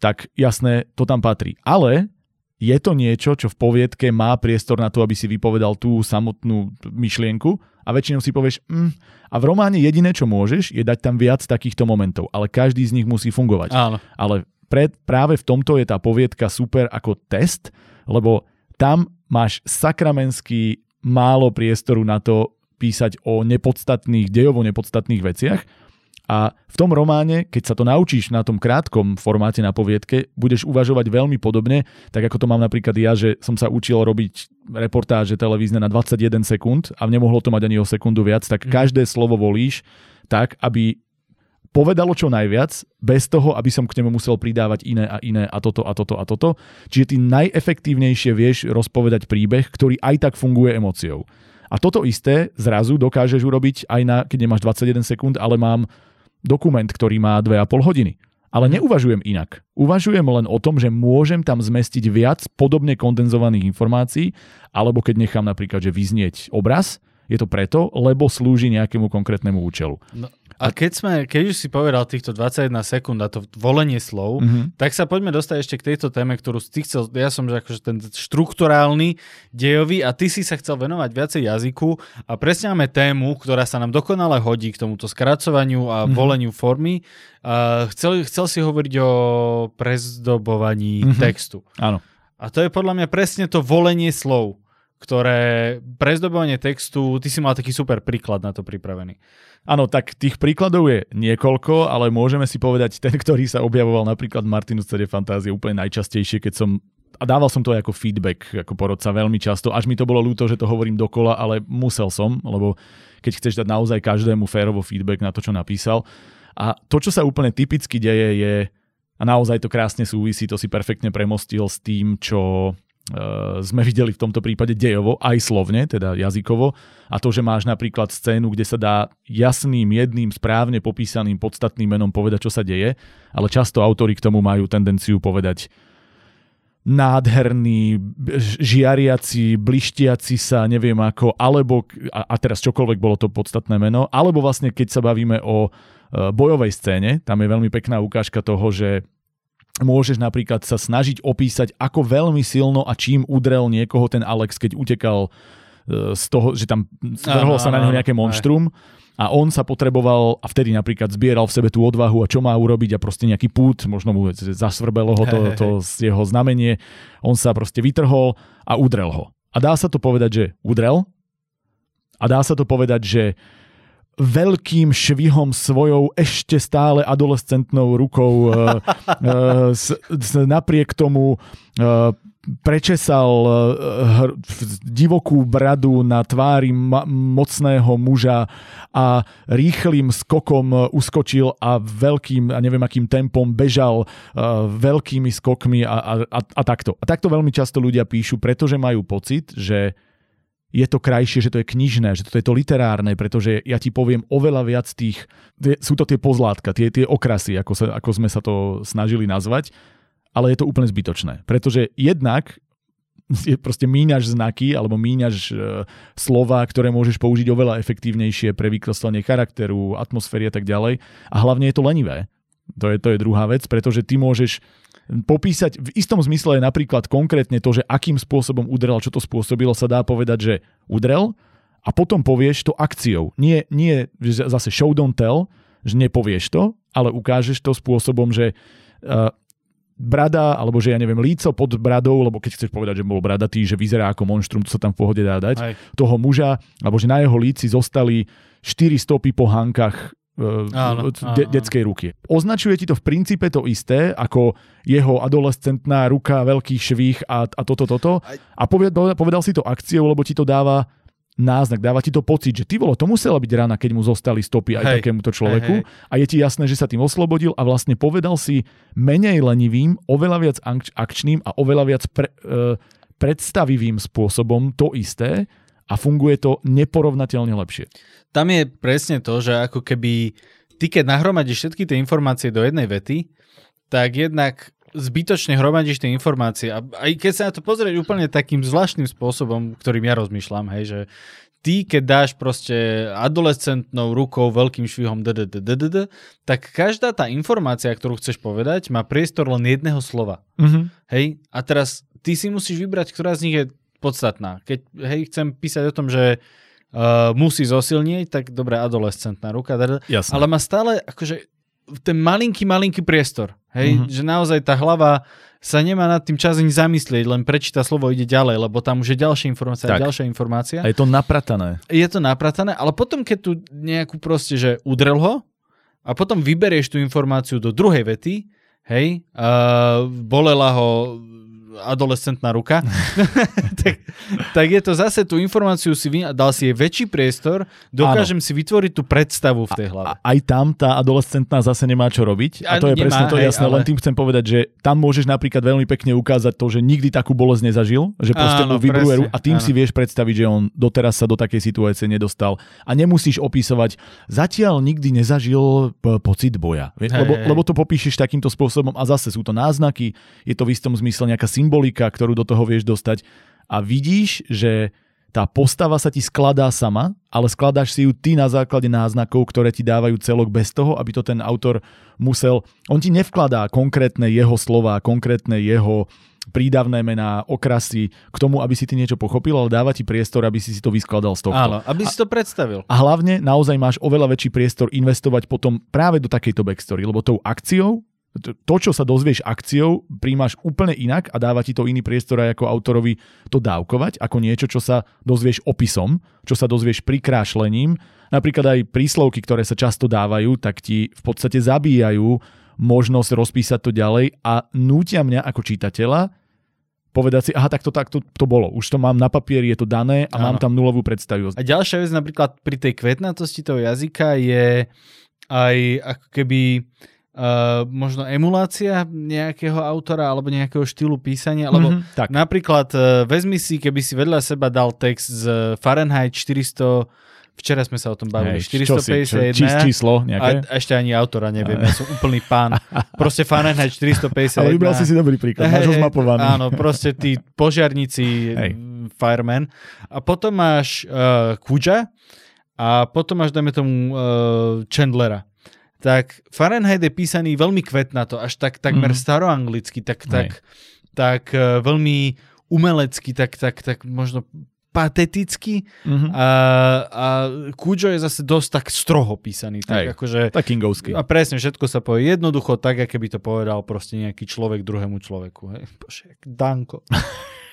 tak jasné, to tam patrí. Ale je to niečo, čo v poviedke má priestor na to, aby si vypovedal tú samotnú myšlienku a väčšinou si povieš, mm, a v románe jediné, čo môžeš, je dať tam viac takýchto momentov, ale každý z nich musí fungovať. Áno, Ale pre, práve v tomto je tá poviedka super ako test, lebo tam máš sakramensky málo priestoru na to písať o nepodstatných, dejovo nepodstatných veciach. A v tom románe, keď sa to naučíš na tom krátkom formáte na poviedke, budeš uvažovať veľmi podobne, tak ako to mám napríklad ja, že som sa učil robiť reportáže televízne na 21 sekúnd a nemohlo to mať ani o sekundu viac, tak Mhm. každé slovo volíš tak, aby povedalo čo najviac, bez toho, aby som k nemu musel pridávať iné a iné a toto a toto a toto. Čiže ty najefektívnejšie vieš rozpovedať príbeh, ktorý aj tak funguje emóciou. A toto isté zrazu dokážeš urobiť aj na, keď nemáš 21 sekúnd, ale mám dokument, ktorý má 2,5 hodiny. Ale neuvažujem inak. Uvažujem len o tom, že môžem tam zmestiť viac podobne kondenzovaných informácií, alebo keď nechám napríklad, že vyznieť obraz, je to preto, lebo slúži nejakému konkrétnemu účelu. No, a keď, sme, keď už si povedal týchto 21 sekúnd a to volenie slov, Mhm. tak sa poďme dostať ešte k tejto téme, ktorú si chcel, ja som že akože ten štruktúrálny, dejový a ty si sa chcel venovať viacej jazyku a presne máme tému, ktorá sa nám dokonale hodí k tomuto skracovaniu a Mhm. voleniu formy. A chcel, chcel si hovoriť o prezdobovaní Mhm. textu. Áno. A to je podľa mňa presne to volenie slov, ktoré prezdobovanie textu, ty si mal taký super príklad na to pripravený. Áno, tak tých príkladov je niekoľko, ale môžeme si povedať ten, ktorý sa objavoval napríklad v Martinus CD Fantázie úplne najčastejšie, keď som a dával som to aj ako feedback, ako porodca veľmi často, až mi to bolo ľúto, že to hovorím dokola, ale musel som, lebo keď chceš dať naozaj každému férovo feedback na to, čo napísal. A to, čo sa úplne typicky deje, je, a naozaj to krásne súvisí, to si perfektne premostil s tým, čo sme videli v tomto prípade dejovo, aj slovne, teda jazykovo, a to, že máš napríklad scénu, kde sa dá jasným, jedným, správne popísaným, podstatným menom povedať, čo sa deje, ale často autori k tomu majú tendenciu povedať nádherný, žiariaci, blištiaci sa, neviem ako, alebo, a, teraz čokoľvek bolo to podstatné meno, alebo vlastne keď sa bavíme o e, bojovej scéne, tam je veľmi pekná ukážka toho, že môžeš napríklad sa snažiť opísať, ako veľmi silno a čím udrel niekoho ten Alex, keď utekal e, z toho, že tam vrhlo Áno, sa na neho nejaké monštrum. A on sa potreboval a vtedy napríklad zbieral v sebe tú odvahu a čo má urobiť a proste nejaký pút, možno mu zasvrbelo ho to, to jeho znamenie, on sa proste vytrhol a udrel ho. A dá sa to povedať, že udrel? A dá sa to povedať, že veľkým švihom svojou ešte stále adolescentnou rukou e, e, s, s, napriek tomu e, prečesal divokú bradu na tvári ma- mocného muža a rýchlým skokom uskočil a veľkým, a neviem akým tempom bežal e, veľkými skokmi a, a, a, a takto. A takto veľmi často ľudia píšu, pretože majú pocit, že je to krajšie, že to je knižné, že to je to literárne, pretože ja ti poviem oveľa viac tých, sú to tie pozlátka, tie, tie okrasy, ako, sa, ako sme sa to snažili nazvať, ale je to úplne zbytočné, pretože jednak je proste míňaš znaky alebo míňaš e, slova, ktoré môžeš použiť oveľa efektívnejšie pre vykreslenie charakteru, atmosféry a tak ďalej. A hlavne je to lenivé. To je, to je druhá vec, pretože ty môžeš popísať v istom zmysle napríklad konkrétne to, že akým spôsobom udrel, čo to spôsobilo, sa dá povedať, že udrel a potom povieš to akciou. Nie, nie zase show don't tell, že nepovieš to, ale ukážeš to spôsobom, že uh, brada, alebo že ja neviem, líco pod bradou, lebo keď chceš povedať, že bol bradatý, že vyzerá ako monštrum, to sa tam v pohode dá dať, Hej. toho muža, alebo že na jeho líci zostali 4 stopy po hankách Áno, de- áno, detskej ruky. Označuje ti to v princípe to isté, ako jeho adolescentná ruka, veľký švih a, a toto, toto. A povedal, povedal si to akciou, lebo ti to dáva náznak, dáva ti to pocit, že ty vole, to musela byť rana, keď mu zostali stopy aj Hej. takémuto človeku Hej, hej. a je ti jasné, že sa tým oslobodil a vlastne povedal si menej lenivým, oveľa viac ak- akčným a oveľa viac pre, e, predstavivým spôsobom to isté a funguje to neporovnateľne lepšie. Tam je presne to, že ako keby ty keď nahromadíš všetky tie informácie do jednej vety, tak jednak zbytočne hromadíš tie informácie. A aj keď sa na to pozrieť úplne takým zvláštnym spôsobom, ktorým ja rozmýšľam, hej, že ty, keď dáš proste adolescentnou rukou veľkým švihom DDD, tak každá tá informácia, ktorú chceš povedať, má priestor len jedného slova. Mm-hmm. Hej, a teraz ty si musíš vybrať, ktorá z nich je podstatná. Keď hej, chcem písať o tom, že uh, musí zosilnieť, tak dobre, adolescentná ruka, Jasné. ale má stále akože ten malinký, malinký priestor. Hej, Mhm. mm-hmm. že naozaj tá hlava sa nemá nad tým čas ani zamyslieť, len prečíta slovo, ide ďalej, lebo tam už je ďalšia informácia, Tak. ďalšia informácia. A je to napratané. Je to napratané, ale potom, keď tu nejakú proste, že udrel ho a potom vyberieš tú informáciu do druhej vety, hej, uh, bolela ho adolescentná ruka, tak, tak je to zase tú informáciu si vy, dal si jej väčší priestor, dokážem si vytvoriť tú predstavu v tej hlave. A aj tam tá adolescentná zase nemá čo robiť. A, A to je nemá, presne to hej, jasné. ale- Len tým chcem povedať, že tam môžeš napríklad veľmi pekne ukázať to, že nikdy takú bolesť nezažil, že proste Áno, mu vybruje a tým áno. si vieš predstaviť, že on doteraz sa do takej situácie nedostal. A nemusíš opísovať, zatiaľ nikdy nezažil pocit boja. Lebo, hej. lebo to popíšeš takýmto spôsobom a zase sú to náznaky, je to v istom zmysle nejaká symbolika, ktorú do toho vieš dostať a vidíš, že tá postava sa ti skladá sama, ale skladáš si ju ty na základe náznakov, ktoré ti dávajú celok bez toho, aby to ten autor musel... On ti nevkladá konkrétne jeho slova, konkrétne jeho prídavné mená, okrasy k tomu, aby si ty niečo pochopil, ale dáva ti priestor, aby si si to vyskladal z tohto. Áno, aby si to predstavil. A hlavne naozaj máš oveľa väčší priestor investovať potom práve do takejto backstory, lebo tou akciou, to- čo sa dozvieš akciou, príjmaš úplne inak a dáva ti to iný priestor aj ako autorovi to dávkovať, ako niečo, čo sa dozvieš opisom, čo sa dozvieš prikrášlením. Napríklad aj príslovky, ktoré sa často dávajú, tak ti v podstate zabíjajú možnosť rozpísať to ďalej a nútia mňa ako čitateľa povedať si, aha, tak to, tak to, to bolo. Už to mám na papieri, je to dané a mám Áno. tam nulovú predstavivosť. A ďalšia vec napríklad pri tej kvetnatosti toho jazyka je aj ako keby uh, možno emulácia nejakého autora alebo nejakého štýlu písania, lebo Mhm, tak. napríklad uh, vezmi si, keby si vedľa seba dal text z Fahrenheit 400, včera sme sa o tom bavili, Hej, čo si, čo, 451 čís, číslo nejaké? a ešte ani autora neviem, ja som úplný pán. Proste Fahrenheit 451. Ale vybral si si dobrý príklad, máš ho zmapovaný. Áno, proste tí požiarníci, mm, fireman. A potom máš uh, Kuja a potom máš, dajme tomu, uh, Chandlera. Tak Fahrenheit je písaný veľmi kvetnato, až tak takmer Mhm. staroanglicky, tak, tak, tak uh, veľmi umelecky, tak, tak, tak možno pateticky Mhm. a, a Kujo je zase dosť tak stroho písaný. Tak Hej. akože Tak Kingovský. a presne, všetko sa povie jednoducho, tak, aké by to povedal proste nejaký človek druhému človeku. Hej. Bože, Danko.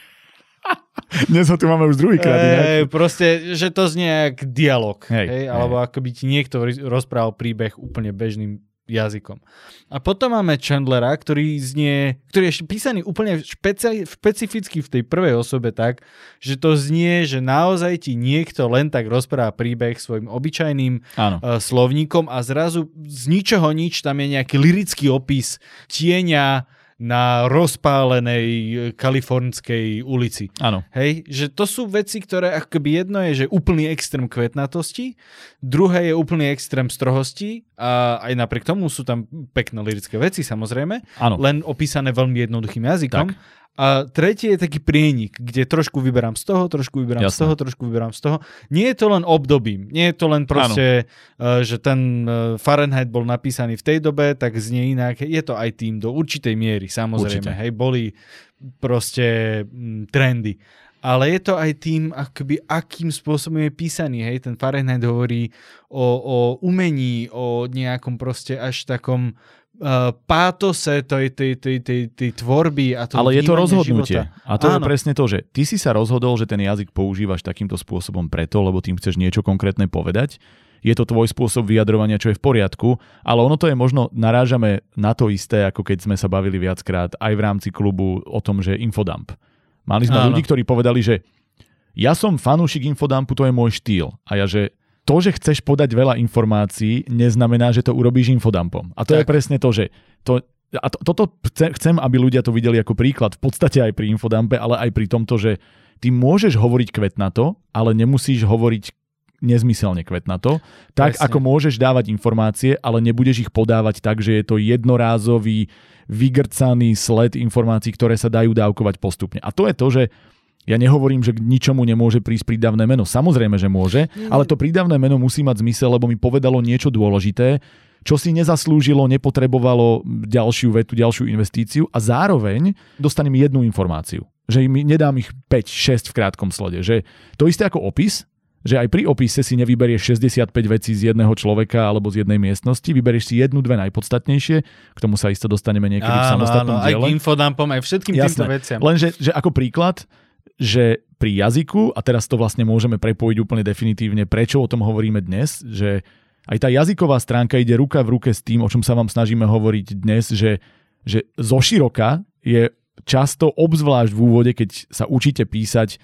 Dnes ho tu máme už druhýkrát. Ej, proste, že to znie jak dialog. Hej, Hej, hej. alebo ako by ti niekto rozprával príbeh úplne bežným jazykom. A potom máme Chandlera, ktorý znie, ktorý je písaný úplne špeci- špecificky v tej prvej osobe tak, že to znie, že naozaj ti niekto len tak rozpráva príbeh svojim obyčajným Áno. uh, slovníkom a zrazu z ničoho nič tam je nejaký lirický opis tieňa na rozpálenej eh, kalifornskej ulici. Áno. Hej, že to sú veci, ktoré akoby jedno je, že úplný extrém kvetnatosti, druhé je úplný extrém strohosti a aj napriek tomu sú tam pekné lirické veci samozrejme, Áno. len opísané veľmi jednoduchým jazykom. Tak. A tretie je taký prienik, kde trošku vyberám z toho, trošku vyberám z Jasné. toho, trošku vyberám z toho. Nie je to len obdobím, nie je to len proste, uh, že ten uh, Fahrenheit bol napísaný v tej dobe, tak znie inak. Je to aj tým do určitej miery, samozrejme. Určite. Hej, boli proste mm, trendy. Ale je to aj tým, akoby, akým spôsobom je písaný. Hej, ten Fahrenheit hovorí o, o umení, o nejakom proste až takom uh, pátose tej, tej, tej, tej, tej tvorby a to Ale je to rozhodnutie. Života. A to Áno. je presne to, že ty si sa rozhodol, že ten jazyk používaš takýmto spôsobom preto, lebo tým chceš niečo konkrétne povedať. Je to tvoj spôsob vyjadrovania, čo je v poriadku, ale ono to je možno, narážame na to isté, ako keď sme sa bavili viackrát aj v rámci klubu o tom, že infodump. Mali sme Áno. ľudí, ktorí povedali, že ja som fanúšik infodumpu, to je môj štýl. A ja, že to, že chceš podať veľa informácií, neznamená, že to urobíš infodumpom. A to tak. je presne to, že to, a to, toto chcem, aby ľudia to videli ako príklad, v podstate aj pri infodumpe, ale aj pri tomto, že ty môžeš hovoriť kvetnato, ale nemusíš hovoriť nezmyselne kvetnato. Tak, Presne. ako môžeš dávať informácie, ale nebudeš ich podávať tak, že je to jednorázový, vygrcaný sled informácií, ktoré sa dajú dávkovať postupne. A to je to, že ja nehovorím, že k ničomu nemôže prísť prídavné meno. Samozrejme, že môže, ale to prídavné meno musí mať zmysel, lebo mi povedalo niečo dôležité, čo si nezaslúžilo, nepotrebovalo ďalšiu vetu, ďalšiu investíciu a zároveň dostanem jednu informáciu. Že mi nedám ich 5, 6 v krátkom slode. Že to isté ako opis, že aj pri opise si nevyberieš 65 vecí z jedného človeka alebo z jednej miestnosti, vyberieš si jednu, dve najpodstatnejšie, k tomu sa isto dostaneme niekedy áno, v samostatnom áno, diele. Aj k infodumpom, aj všetkým Jasné. týmto veciam. Lenže že ako príklad, že pri jazyku, a teraz to vlastne môžeme prepojiť úplne definitívne, prečo o tom hovoríme dnes, že aj tá jazyková stránka ide ruka v ruke s tým, o čom sa vám snažíme hovoriť dnes, že, že zoširoka je často, obzvlášť v úvode, keď sa učíte písať,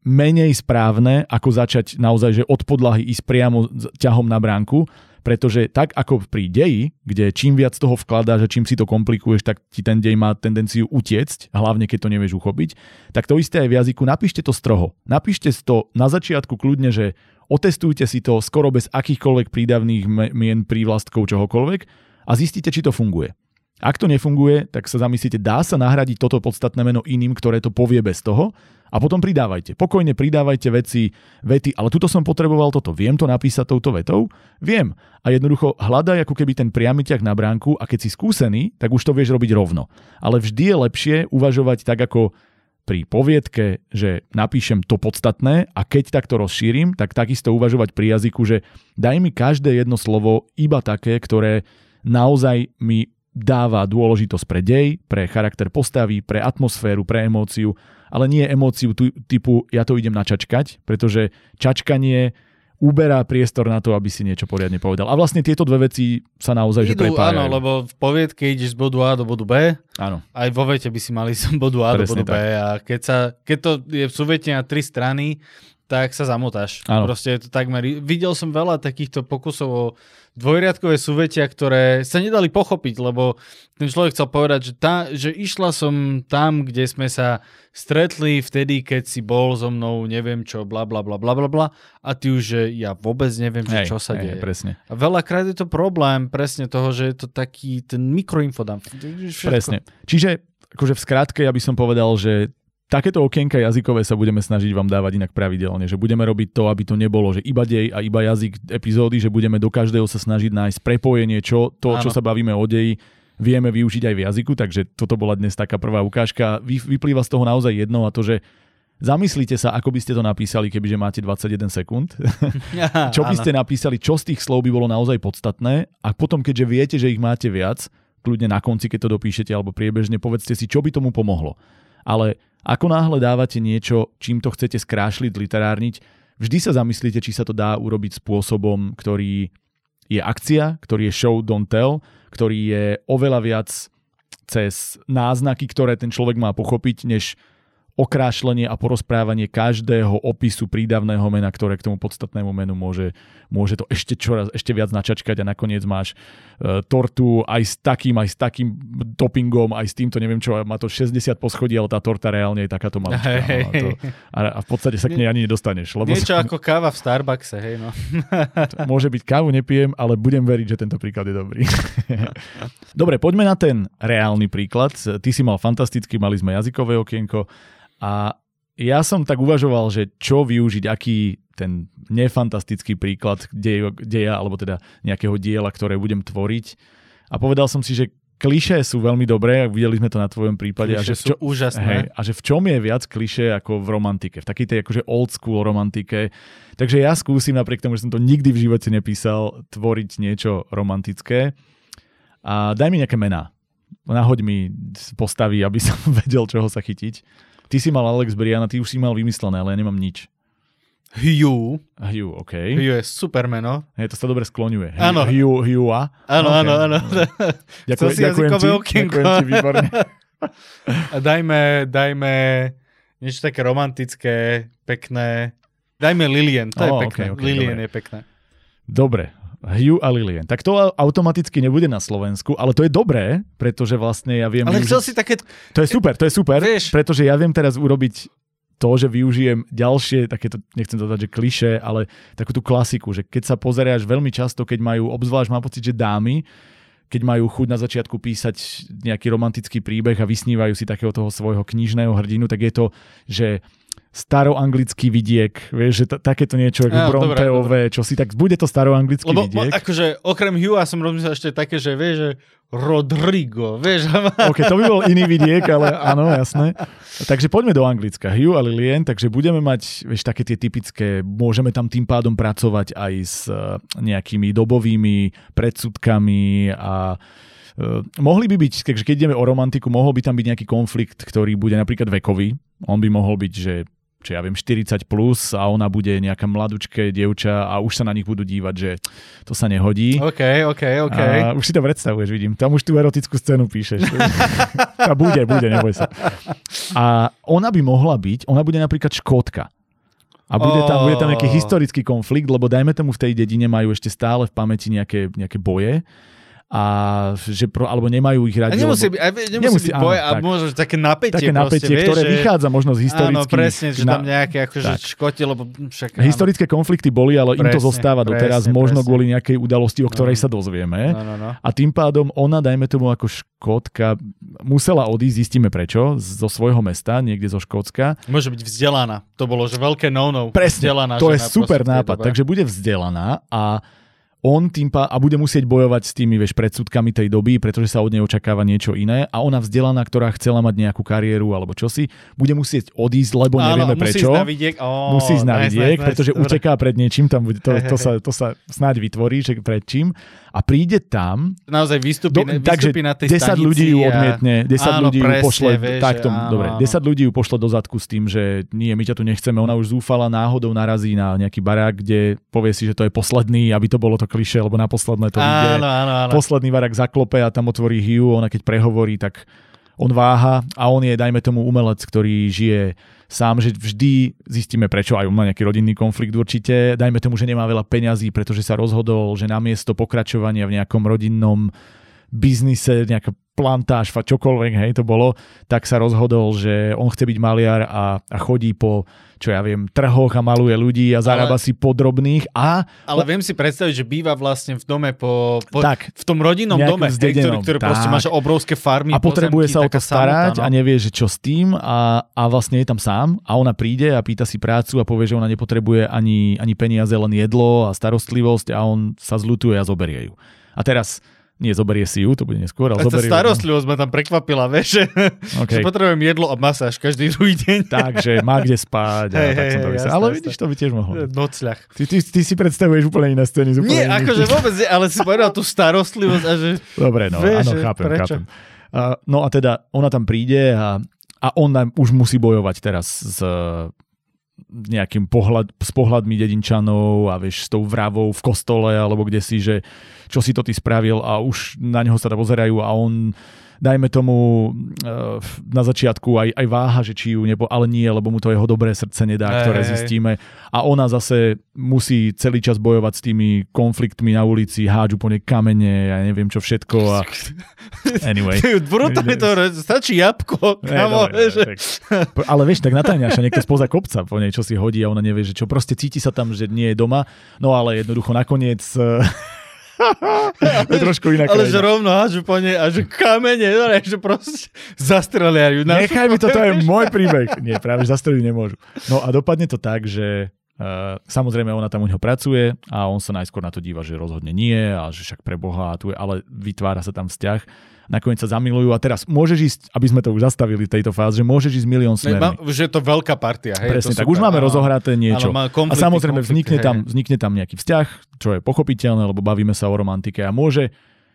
menej správne, ako začať naozaj, že od podlahy ísť priamo ťahom na bránku pretože tak ako pri deji, kde čím viac toho vkladáš a čím si to komplikuješ, tak ti ten dej má tendenciu utiecť, hlavne keď to nevieš uchopiť, tak to isté aj v jazyku, napíšte to stroho. Napíšte to na začiatku kľudne, že otestujte si to skoro bez akýchkoľvek prídavných mien, prívlastkov, čohokoľvek a zistíte, či to funguje. Ak to nefunguje, tak sa zamyslíte, dá sa nahradiť toto podstatné meno iným, ktoré to povie bez toho a potom pridávajte. Pokojne pridávajte veci, vety, ale tuto som potreboval toto. Viem to napísať touto vetou? Viem. A jednoducho hľadaj ako keby ten priamy ťah na bránku a keď si skúsený, tak už to vieš robiť rovno. Ale vždy je lepšie uvažovať tak ako pri poviedke, že napíšem to podstatné a keď takto rozšírim, tak takisto uvažovať pri jazyku, že daj mi každé jedno slovo iba také, ktoré naozaj mi dáva dôležitosť pre dej, pre charakter postavy, pre atmosféru, pre emóciu ale nie emóciu typu ja to idem načačkať, pretože čačkanie uberá priestor na to, aby si niečo poriadne povedal. A vlastne tieto dve veci sa naozaj Idú, že prepájajú. Áno, lebo v poviedke ideš z bodu A do bodu B. Áno. Aj vo vete by si mali z bodu A Presne do bodu tak. B. A keď, sa, keď to je v súvete na tri strany, tak sa zamotáš. Áno. Proste je to takmer... Videl som veľa takýchto pokusov o dvojriadkové súvetia, ktoré sa nedali pochopiť, lebo ten človek chcel povedať, že, tá, že išla som tam, kde sme sa stretli vtedy, keď si bol so mnou, neviem čo, bla bla bla bla bla a ty už, že ja vôbec neviem, hej, čo sa hej, deje. Presne. A veľakrát je to problém presne toho, že je to taký ten mikroinfodump. Presne. Čiže akože v skratke ja by som povedal, že Takéto okienka jazykové sa budeme snažiť vám dávať inak pravidelne, že budeme robiť to, aby to nebolo, že iba dej a iba jazyk epizódy, že budeme do každého sa snažiť nájsť prepojenie, čo to, Áno. čo sa bavíme o deji, vieme využiť aj v jazyku, takže toto bola dnes taká prvá ukážka. Vy, vyplýva z toho naozaj jedno a to, že Zamyslite sa, ako by ste to napísali, kebyže máte 21 sekúnd. čo by ste napísali, čo z tých slov by bolo naozaj podstatné a potom, keďže viete, že ich máte viac, kľudne na konci, keď to dopíšete alebo priebežne, povedzte si, čo by tomu pomohlo. Ale ako náhle dávate niečo, čím to chcete skrášliť, literárniť, vždy sa zamyslíte, či sa to dá urobiť spôsobom, ktorý je akcia, ktorý je show, don't tell, ktorý je oveľa viac cez náznaky, ktoré ten človek má pochopiť, než okrášlenie a porozprávanie každého opisu prídavného mena, ktoré k tomu podstatnému menu môže, môže to ešte čoraz, ešte viac načačkať a nakoniec máš uh, tortu aj s takým, aj s takým toppingom, aj s týmto, neviem čo, má to 60 poschodí, ale tá torta reálne je takáto malá. Hey, no, a, to, a, a v podstate sa k nej ani nedostaneš. Lebo Niečo sa, ako káva v Starbuckse, hej no. môže byť kávu, nepijem, ale budem veriť, že tento príklad je dobrý. Dobre, poďme na ten reálny príklad. Ty si mal fantastický, mali sme jazykové okienko. A ja som tak uvažoval, že čo využiť, aký ten nefantastický príklad deja, deja, alebo teda nejakého diela, ktoré budem tvoriť. A povedal som si, že kliše sú veľmi dobré, videli sme to na tvojom prípade. A že v čo, sú úžasné. Hej, a že v čom je viac kliše ako v romantike, v takej tej akože old school romantike. Takže ja skúsim napriek tomu, že som to nikdy v živote nepísal, tvoriť niečo romantické. A daj mi nejaké mená. Nahoď mi postavy, aby som vedel, čoho sa chytiť. Ty si mal Alex Briana, ty už si mal vymyslené, ale ja nemám nič. Hugh. Hugh, OK. Hugh je super meno. Hej, to sa dobre skloňuje. Áno. Hugh, Hugh a? Áno, áno, áno. Ďakujem, si ďakujem ti, okienko. ďakujem ti, výborne. A dajme, dajme niečo také romantické, pekné. Dajme Lilien, to je Ó, pekné. ok, ok, Lilien dobre. je pekné. Dobre, Hugh a Lillian. Tak to automaticky nebude na Slovensku, ale to je dobré, pretože vlastne ja viem... Ale využiť- chcel si také... To je super, to je super, Vieš- pretože ja viem teraz urobiť to, že využijem ďalšie, takéto, nechcem to dať, že kliše, ale takú tú klasiku, že keď sa pozeráš veľmi často, keď majú, obzvlášť mám pocit, že dámy, keď majú chuť na začiatku písať nejaký romantický príbeh a vysnívajú si takého toho svojho knižného hrdinu, tak je to, že staroanglický vidiek, vieš, že t- takéto niečo ako Bronteové, čo si, tak bude to staroanglický Lebo vidiek. akože okrem Hugha som rozmyslel ešte také, že vieš, že Rodrigo, vieš. OK, to by bol iný vidiek, ale áno, jasné. Takže poďme do Anglicka. Hugh a Lillian, takže budeme mať, vieš, také tie typické, môžeme tam tým pádom pracovať aj s eh, nejakými dobovými predsudkami a Uh, mohli by byť, takže keď ideme o romantiku, mohol by tam byť nejaký konflikt, ktorý bude napríklad vekový. On by mohol byť, že čo ja viem, 40 plus a ona bude nejaká mladučké dievča a už sa na nich budú dívať, že to sa nehodí. OK, OK, OK. A už si to predstavuješ, vidím. Tam už tú erotickú scénu píšeš. a bude, bude, neboj sa. A ona by mohla byť, ona bude napríklad škótka. A bude tam, bude tam nejaký Oh. historický konflikt, lebo dajme tomu v tej dedine majú ešte stále v pamäti nejaké, nejaké boje a že pro, alebo nemajú ich A radi. nemusí lebo, aj, nemusí, Nemusí, byť boj, áno, a tak. možno také napätie, také napätie, proste, vieš, ktoré že... vychádza možno z Áno, historických... presne, že tam nejaké akože škoti, lebo však... áno. Historické konflikty boli, ale im to Presne, zostáva doteraz, presne, možno presne. kvôli nejakej udalosti, o ktorej No. sa dozvieme. No, no, no. A tým pádom ona, dajme tomu ako škótka, musela odísť, zistíme prečo, zo svojho mesta, niekde zo Škótska. Môže byť vzdelaná. To bolo, že veľké no-no. Presne, Vzdelaná to je super nápad. Takže bude vzdelaná a on tým pá- a bude musieť bojovať s tými vieš, predsudkami tej doby, pretože sa od nej očakáva niečo iné a ona vzdelaná, ktorá chcela mať nejakú kariéru alebo čosi, bude musieť odísť, lebo nevieme Áno, musí prečo. ísť na vidiek. Ó, musí ísť na nice, vidiek, nice, pretože nice, uteká pred niečím, tam bude, to, to, sa, to sa snáď vytvorí, že pred čím. A príde tam, Naozaj vystupí, Do, vystupí takže na tej 10 stanici ľudí ju odmietne, 10 Áno, ľudí ju presne, pošle, vieš, takto, že áno, dobre, áno. 10 ľudí ju pošle do zadku s tým, že nie, my ťa tu nechceme, ona už zúfala náhodou narazí na nejaký barák, kde povie si, že to je posledný, aby to bolo to kliše, lebo na posledné to ide. Áno, áno, áno. Posledný barák zaklope a tam otvorí Hugh, ona keď prehovorí, tak on váha a on je, dajme tomu, umelec, ktorý žije sám, že vždy zistíme prečo, aj on má nejaký rodinný konflikt určite, dajme tomu, že nemá veľa peňazí, pretože sa rozhodol, že namiesto pokračovania v nejakom rodinnom biznise, nejaká plantáž, čokoľvek, hej, to bolo, tak sa rozhodol, že on chce byť maliar a, a chodí po, čo ja viem, trhoch a maluje ľudí a zarába si podrobných a Ale viem si predstaviť, že býva vlastne v dome po, po Tak. v tom rodinnom dome, hej, ktorý, zdedenom, ktorý proste máš obrovské farmy, a potrebuje pozemky, sa o to starať samota, a no. nevie, že čo s tým a, a vlastne je tam sám a ona príde a pýta si prácu a povie, že ona nepotrebuje ani, ani peniaze, len jedlo a starostlivosť a on sa zlutuje a zoberie ju. A teraz nie zoberie si ju, to bude neskôr, ale tá ju. starostlivosť ma tam prekvapila, vieš, Okay. že potrebujem jedlo a masáž každý druhý deň. Takže má kde spať a Hej, tak hej, som to jasné, Ale jasné. vidíš, to by tiež mohlo. Nocľah. Ty, ty, ty si predstavuješ úplne iné scény. Nie, iných- akože vôbec nie, ale si povedal tú starostlivosť a že... Dobre, no, Vieš, áno, chápem, prečo? chápem. Uh, no a teda ona tam príde a, a on nám už musí bojovať teraz s nejakým pohľad, s pohľadmi dedinčanov a vieš, s tou vravou v kostole alebo kde si, že čo si to ty spravil a už na neho sa pozerajú a on dajme tomu uh, na začiatku aj, aj váha, že či ju nepo, ale nie, lebo mu to jeho dobré srdce nedá, Hej, ktoré zistíme. A ona zase musí celý čas bojovať s tými konfliktmi na ulici, hádžu po nej kamene, ja neviem čo všetko a anyway. Brutálne to, stačí jabko, kamo, dobre, vieš, dobre, tak. P- Ale vieš, tak natáňaša niekto spoza kopca po nej, čo si hodí a ona nevie, že čo proste cíti sa tam, že nie je doma, no ale jednoducho nakoniec eh, je trošku iná ale že rovno hážu po nej a že kamene, ne, že proste zastrelia ju. Nechaj mi to, to je môj príbeh. Nie, práve zastreliť nemôžu. No a dopadne to tak, že samozrejme ona tam u neho pracuje a on sa najskôr na to díva, že rozhodne nie a že však pre Boha, tu je, ale vytvára sa tam vzťah. Nakoniec sa zamilujú a teraz môžeš ísť, aby sme to už zastavili v tejto fáze, že môžeš ísť milión smermi. že je to veľká partia. Hej, Presne, tak už super, máme áno. rozohraté niečo. Áno, A samozrejme vznikne hej, tam, vznikne tam nejaký vzťah, čo je pochopiteľné, lebo bavíme sa o romantike a môže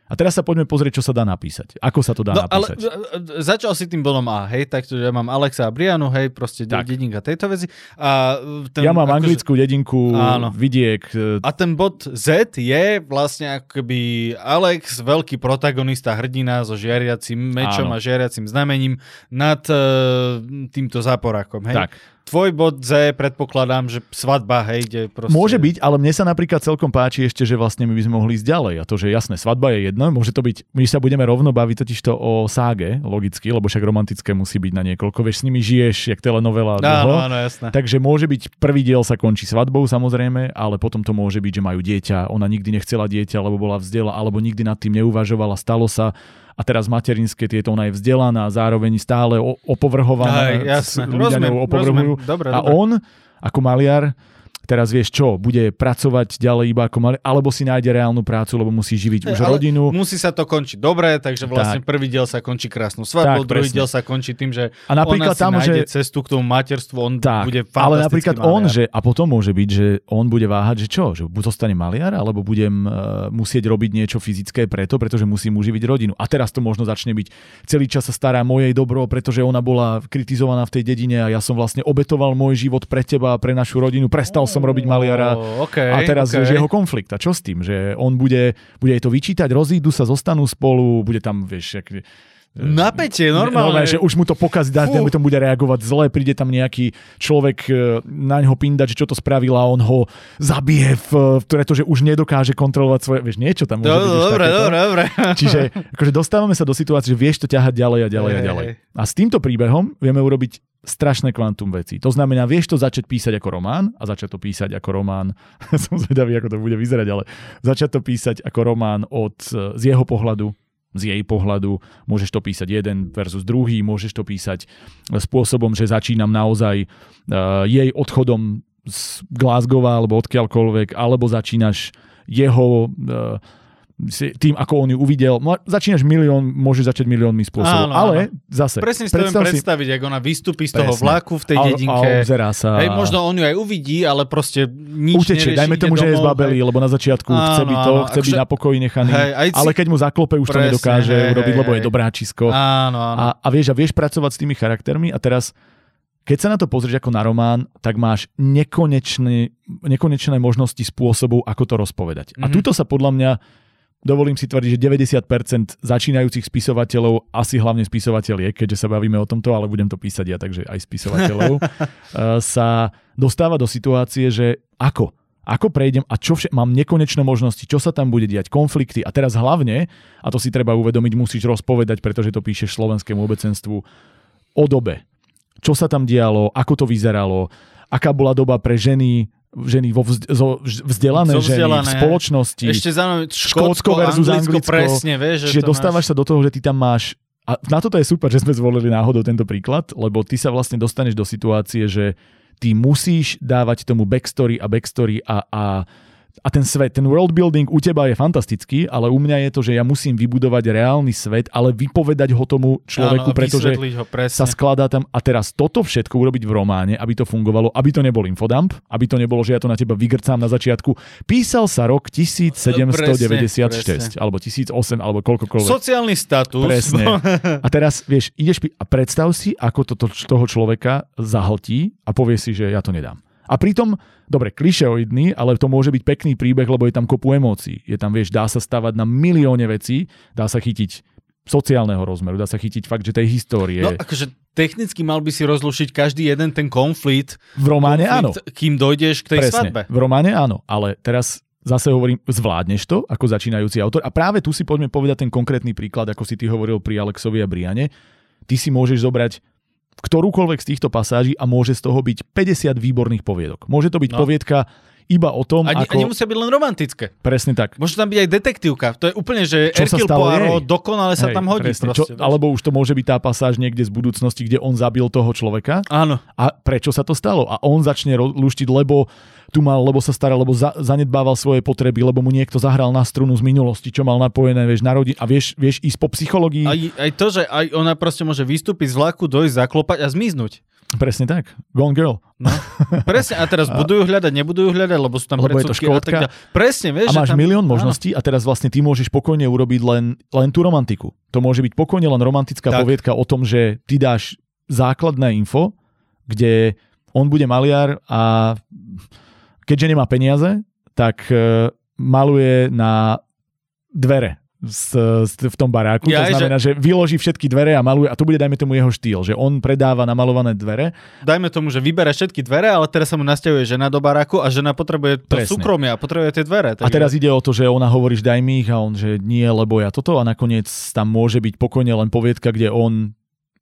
A teraz sa poďme pozrieť, čo sa dá napísať. Ako sa to dá No, ale napísať. e, e, začal si tým bodom A, hej, takže ja mám Alexa a Brianu, hej, proste Tak. dedinka tejto veci. A, e, ten, ja mám akože- anglickú dedinku, Áno. vidiek, e, A ten bod Z je vlastne ako keby Alex, veľký protagonista, hrdina so žiariacim mečom Áno. a žiariacim znamením nad uh, týmto záporákom. Hej? tak. Tvoj bod Z, predpokladám, že svadba, hej, kde proste... Môže byť, ale mne sa napríklad celkom páči ešte, že vlastne my by sme mohli ísť ďalej. A to, že jasné, svadba je jedno, môže to byť, my sa budeme rovno baviť totiž to o ságe, logicky, lebo však romantické musí byť na niekoľko, vieš, s nimi žiješ, jak telenovela Áno, dlho. áno, jasné. Takže môže byť, prvý diel sa končí svadbou samozrejme, ale potom to môže byť, že majú dieťa, ona nikdy nechcela dieťa, lebo bola vzdela, alebo nikdy nad tým neuvažovala, stalo sa a teraz materinské tieto, ona je vzdelaná, zároveň stále opovrhovaná, s- ľudia Rozumiem, opovrhujú. rozumiem. Dobre, a dobre. on, ako maliar, teraz vieš čo, bude pracovať ďalej iba ako maliar, alebo si nájde reálnu prácu, lebo musí živiť už Ale rodinu. Musí sa to končiť dobre, takže vlastne Tak. prvý diel sa končí krásnou svadbou, druhý diel sa končí tým, že A napríklad ona si tam, nájde že... cestu k tomu materstvu, on Tak, bude ale fantastický napríklad on, maliar. že, a potom môže byť, že on bude váhať, že čo, že buď zostane maliar, alebo budem uh, musieť robiť niečo fyzické preto, pretože musím uživiť rodinu. A teraz to možno začne byť, celý čas sa stará mojej dobro, pretože ona bola kritizovaná v tej dedine a ja som vlastne obetoval môj život pre teba, pre našu rodinu, prestal som robiť maliara. Okay, A teraz okay. že jeho konflikt. A čo s tým? Že on bude, bude jej to vyčítať, rozídu sa, zostanú spolu, bude tam, vieš, jak, Napätie, normálne. že už mu to pokazí, dá, Fú. mu tomu bude reagovať zle, príde tam nejaký človek e, na ňo pindať, že čo to spravila a on ho zabije, v, pretože už nedokáže kontrolovať svoje, vieš, niečo tam môže Do, byť už dobre, dobre, dobre. Čiže akože dostávame sa do situácie, že vieš to ťahať ďalej a ďalej a Hej, ďalej. A s týmto príbehom vieme urobiť strašné kvantum veci. To znamená, vieš to začať písať ako román a začať to písať ako román. Som zvedavý, ako to bude vyzerať, ale začať to písať ako román od, z jeho pohľadu, z jej pohľadu. Môžeš to písať jeden versus druhý, môžeš to písať spôsobom, že začínam naozaj uh, jej odchodom z Glasgowa alebo odkiaľkoľvek, alebo začínaš jeho si- tým, ako on ju uvidel. Začínaš milión, môžeš začať miliónmi spôsobov. Áno, ale zase, Presne si to viem predstaviť, ako ona vystúpi z toho Presne. vlaku v tej a, dedinke. a obzerá sa. Hej, možno on ju aj uvidí, ale proste nič nerieši, dajme tomu, že je z domov, Babeli, hej. lebo na začiatku Áno, chce byť to, áno, chce byť na pokoji nechaný, Hej, si- ale keď mu zaklope, už to Presne, nedokáže hej, urobiť, lebo je dobráčisko. Áno, áno. A, a vieš, a vieš pracovať s tými charaktermi a teraz, keď sa na to pozrieš ako na román, tak máš nekonečné, nekonečné možnosti spôsobov, ako to rozpovedať. A Mhm. tuto sa podľa mňa dovolím si tvrdiť, že 90% začínajúcich spisovateľov, asi hlavne spisovateľiek, keďže sa bavíme o tomto, ale budem to písať ja, takže aj spisovateľov, eh, sa dostáva do situácie, že ako? Ako prejdem a čo vše, mám nekonečné možnosti, čo sa tam bude diať, konflikty? A teraz hlavne, a to si treba uvedomiť, musíš rozpovedať, pretože to píšeš slovenskému obecenstvu, o dobe. Čo sa tam dialo, ako to vyzeralo, aká bola doba pre ženy, ženy vo vzd- zo, vzdelané Zo ženy v vzdelané. spoločnosti. Ešte zaujímavé, Škótsko Škótsko versus Anglicko, Anglicko. presne, vieš, že Čiže dostávaš sa do toho, že ty tam máš a na toto je super, že sme zvolili náhodou tento príklad, lebo ty sa vlastne dostaneš do situácie, že ty musíš dávať tomu backstory a backstory a, a, a ten svet, ten world building u teba je fantastický, ale u mňa je to, že ja musím vybudovať reálny svet, ale vypovedať ho tomu človeku, Áno, pretože ho presne. sa skladá tam a teraz toto všetko urobiť v románe, aby to fungovalo, aby to nebol infodump, aby to nebolo, že ja to na teba vygrcám na začiatku. Písal sa rok 1796, Presne, alebo 1008, alebo koľkokoľvek. Sociálny status. Presne. A teraz, vieš, ideš pi- a predstav si, ako to, to toho človeka zahltí a povie si, že ja to nedám. A pritom, dobre, klišeoidný, ale to môže byť pekný príbeh, lebo je tam kopu emócií. Je tam, vieš, dá sa stavať na milióne vecí, dá sa chytiť sociálneho rozmeru, dá sa chytiť fakt, že tej histórie. No akože technicky mal by si rozlušiť každý jeden ten konflikt, v románe áno. konflikt kým dojdeš k tej Presne. svadbe. V románe áno, ale teraz zase hovorím, zvládneš to ako začínajúci autor. A práve tu si poďme povedať ten konkrétny príklad, ako si ty hovoril pri Alexovi a Briane. Ty si môžeš zobrať ktorúkoľvek z týchto pasáží a môže z toho byť 50 výborných poviedok. Môže to byť No. poviedka iba o tom, A, ne, ako... a nemusia byť len romantické. Presne tak. Môže tam byť aj detektívka. To je úplne, že Čo Hercule Poirot dokonale sa Hej, tam hodí. presne. Proste, Čo, alebo už to môže byť tá pasáž niekde z budúcnosti, kde on zabil toho človeka Áno. a prečo sa to stalo. A on začne luštiť, lebo tu mal, lebo sa staral, lebo za, zanedbával svoje potreby, lebo mu niekto zahral na strunu z minulosti, čo mal napojené, vieš, narodí a vieš, vieš ísť po psychológii. Aj, aj to, že aj ona proste môže vystúpiť z vlaku, dojsť, zaklopať a zmiznúť. Presne tak. Gone girl. No. Presne, a teraz budujú hľadať, nebudú hľadať, lebo sú tam Lebo je to predsudky a tak škódka. ďalej. Presne, vieš. A máš tam... milión možností a teraz vlastne ty môžeš pokojne urobiť len, len tú romantiku. To môže byť pokojne len romantická Tak. poviedka o tom, že ty dáš základné info, kde on bude maliar a keďže nemá peniaze, tak e, maluje na dvere s, s, v tom baráku. Ja, to znamená, že... že vyloží všetky dvere a maluje a to bude, dajme tomu, jeho štýl, že on predáva namalované dvere Dajme tomu, že vybere všetky dvere, ale teraz sa mu nasťahuje žena do baráku a žena potrebuje to Presne. súkromie a potrebuje tie dvere. A teraz ide o to, že ona hovorí, že daj mi ich a on, že nie, lebo ja toto a nakoniec tam môže byť pokojne len poviedka, kde on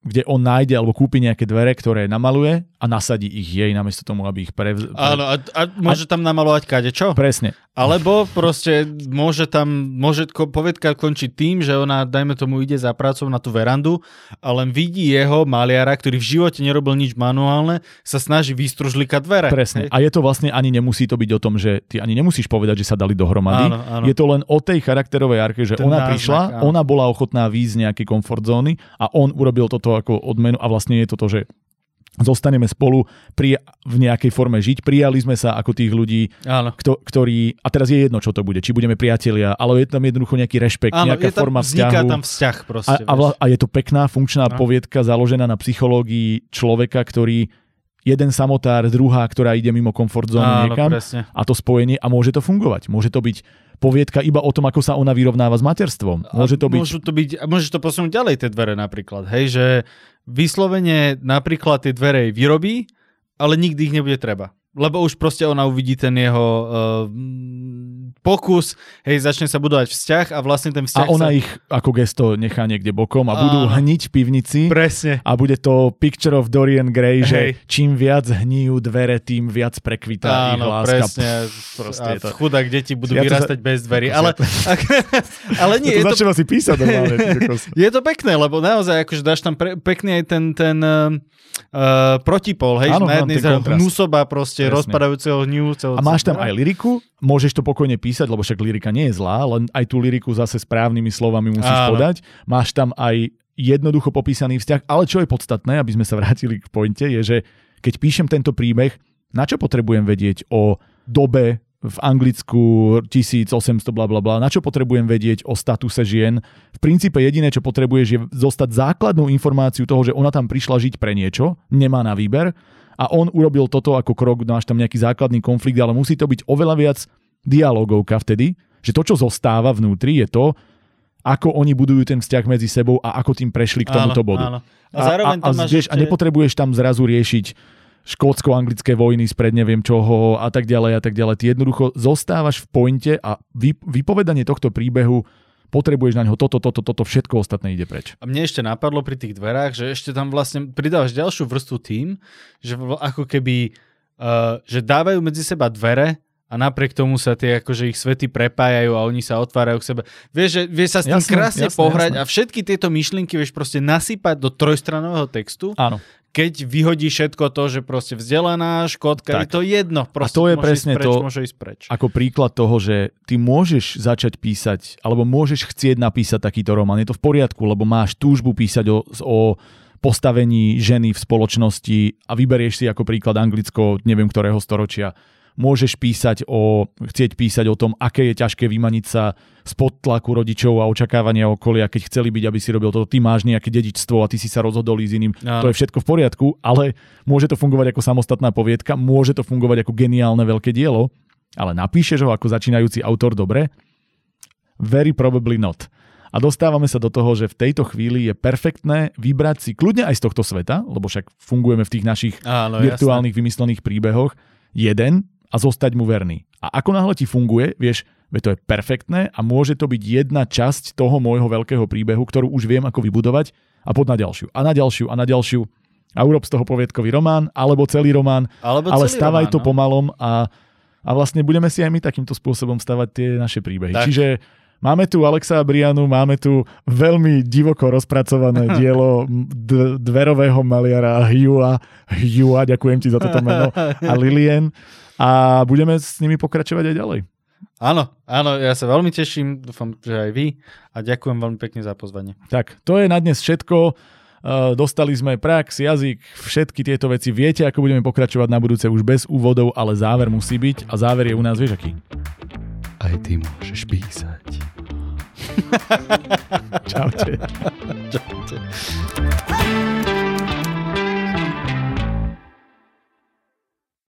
kde on nájde alebo kúpi nejaké dvere, ktoré namaluje a nasadí ich jej namiesto tomu, aby ich prevz... Áno, a, a môže tam namalovať kade čo? Presne. Alebo proste môže tam, môže ko- povedka končiť tým, že ona, dajme tomu, ide za prácou na tú verandu a len vidí jeho maliara, ktorý v živote nerobil nič manuálne, sa snaží vystružlikať dvere. Presne. Hej? A je to vlastne ani nemusí to byť o tom, že ty ani nemusíš povedať, že sa dali dohromady. Áno, áno. Je to len o tej charakterovej arke, že Ten ona náznak, prišla, áno. ona bola ochotná výjsť z nejakej komfort zóny a on urobil toto ako odmenu a vlastne je to to, že zostaneme spolu pri, v nejakej forme žiť. Prijali sme sa ako tých ľudí, Áno. kto, ktorí, a teraz je jedno, čo to bude, či budeme priatelia, ale je tam jednoducho nejaký rešpekt, Áno, nejaká je tam, forma vzniká vzťahu. tam vzťah a, proste. a, vla, a je to pekná, funkčná No. poviedka založená na psychológii človeka, ktorý jeden samotár, druhá, ktorá ide mimo komfort zóny Áno, niekam presne. a to spojenie a môže to fungovať. Môže to byť poviedka iba o tom, ako sa ona vyrovnáva s materstvom. Môže to byť... Môžu to byť, môžeš to posunúť ďalej tie dvere napríklad, hej, že vyslovene napríklad tie dvere vyrobí, ale nikdy ich nebude treba. Lebo už proste ona uvidí ten jeho uh, pokus, hej, začne sa budovať vzťah a vlastne ten vzťah A ona sa... ich ako gesto nechá niekde bokom a budú Áno. hniť v pivnici. Presne. A bude to picture of Dorian Gray, Hej. že čím viac hníjú dvere, tým viac prekvitá ich Áno, láska. presne. proste a to- chudák deti budú Ja to za- vyrastať bez dverí. Ale, ale nie, Nie, je to to, si písať normálne. je to pekné, lebo naozaj akože dáš tam pre, pekný aj ten, ten uh, protipol, hej, Áno, na jednej kontrast. hnusoba proste, Presne. rozpadajúceho hnívceho. A máš tam aj liriku, môžeš to pokojne písať, lebo však lirika nie je zlá, len aj tú liriku zase správnymi slovami musíš Áno. podať. Máš tam aj jednoducho popísaný vzťah, ale čo je podstatné, aby sme sa vrátili k pointe, je, že keď píšem tento príbeh, na čo potrebujem vedieť o dobe v Anglicku 1800 bla bla bla, na čo potrebujem vedieť o statuse žien. V princípe jediné, čo potrebuješ je zostať základnú informáciu toho, že ona tam prišla žiť pre niečo, nemá na výber a on urobil toto ako krok, máš tam nejaký základný konflikt, ale musí to byť oveľa viac dialogovka vtedy, že to, čo zostáva vnútri, je to, ako oni budujú ten vzťah medzi sebou a ako tým prešli k tomuto áno, bodu. Áno. A zároveň a, tam máš vieš, a nepotrebuješ tam zrazu riešiť škótsko-anglické vojny spred neviem čoho a tak ďalej a tak ďalej. Ty jednoducho zostávaš v pointe a vy, vypovedanie tohto príbehu potrebuješ na ňo toto, toto, toto, všetko ostatné ide preč. A mne ešte napadlo pri tých dverách, že ešte tam vlastne pridávaš ďalšiu vrstvu tým, že ako keby, uh, že dávajú medzi seba dvere a napriek tomu sa tie akože ich svety prepájajú a oni sa otvárajú k sebe. Vieš, že vieš sa s tým Jasné, krásne jasné, pohrať jasné. a všetky tieto myšlienky vieš proste nasypať do trojstranového textu, Áno. Keď vyhodí všetko to, že proste vzdelaná, škódka, Tak. je to jedno. Proste to je presne preč, to, preč. Ako príklad toho, že ty môžeš začať písať, alebo môžeš chcieť napísať takýto román. Je to v poriadku, lebo máš túžbu písať o, o postavení ženy v spoločnosti a vyberieš si ako príklad Anglicko, neviem ktorého storočia. Môžeš písať o, chcieť písať o tom, aké je ťažké vymaniť sa spod tlaku rodičov a očakávania okolia, keď chceli byť, aby si robil toto. Ty máš nejaké dedičstvo a ty si sa rozhodol ísť iným. Áno. To je všetko v poriadku, ale môže to fungovať ako samostatná poviedka, môže to fungovať ako geniálne veľké dielo, ale napíšeš ho ako začínajúci autor dobre? Very probably not. A dostávame sa do toho, že v tejto chvíli je perfektné vybrať si kľudne aj z tohto sveta, lebo však fungujeme v tých našich Áno, virtuálnych vymyslených príbehoch, jeden a zostať mu verný. A ako náhle ti funguje, vieš, veď to je perfektné a môže to byť jedna časť toho môjho veľkého príbehu, ktorú už viem ako vybudovať a pod na ďalšiu a na ďalšiu a na ďalšiu a urob z toho poviedkový román alebo celý román, Alebo ale celý stavaj román, to no. pomalom a, a vlastne budeme si aj my takýmto spôsobom stavať tie naše príbehy. Tak. Čiže Máme tu Alexa Brianu, máme tu veľmi divoko rozpracované dielo d- dverového maliara Hugha, Hugha, ďakujem ti za toto meno, a Lilien a budeme s nimi pokračovať aj ďalej. Áno, áno, ja sa veľmi teším, dúfam, že aj vy a ďakujem veľmi pekne za pozvanie. Tak, to je na dnes všetko. Uh, dostali sme prax, jazyk, všetky tieto veci. Viete, ako budeme pokračovať na budúce už bez úvodov, ale záver musí byť a záver je u nás, vieš aký? Aj ty môžeš písať. Čaute. Čaute.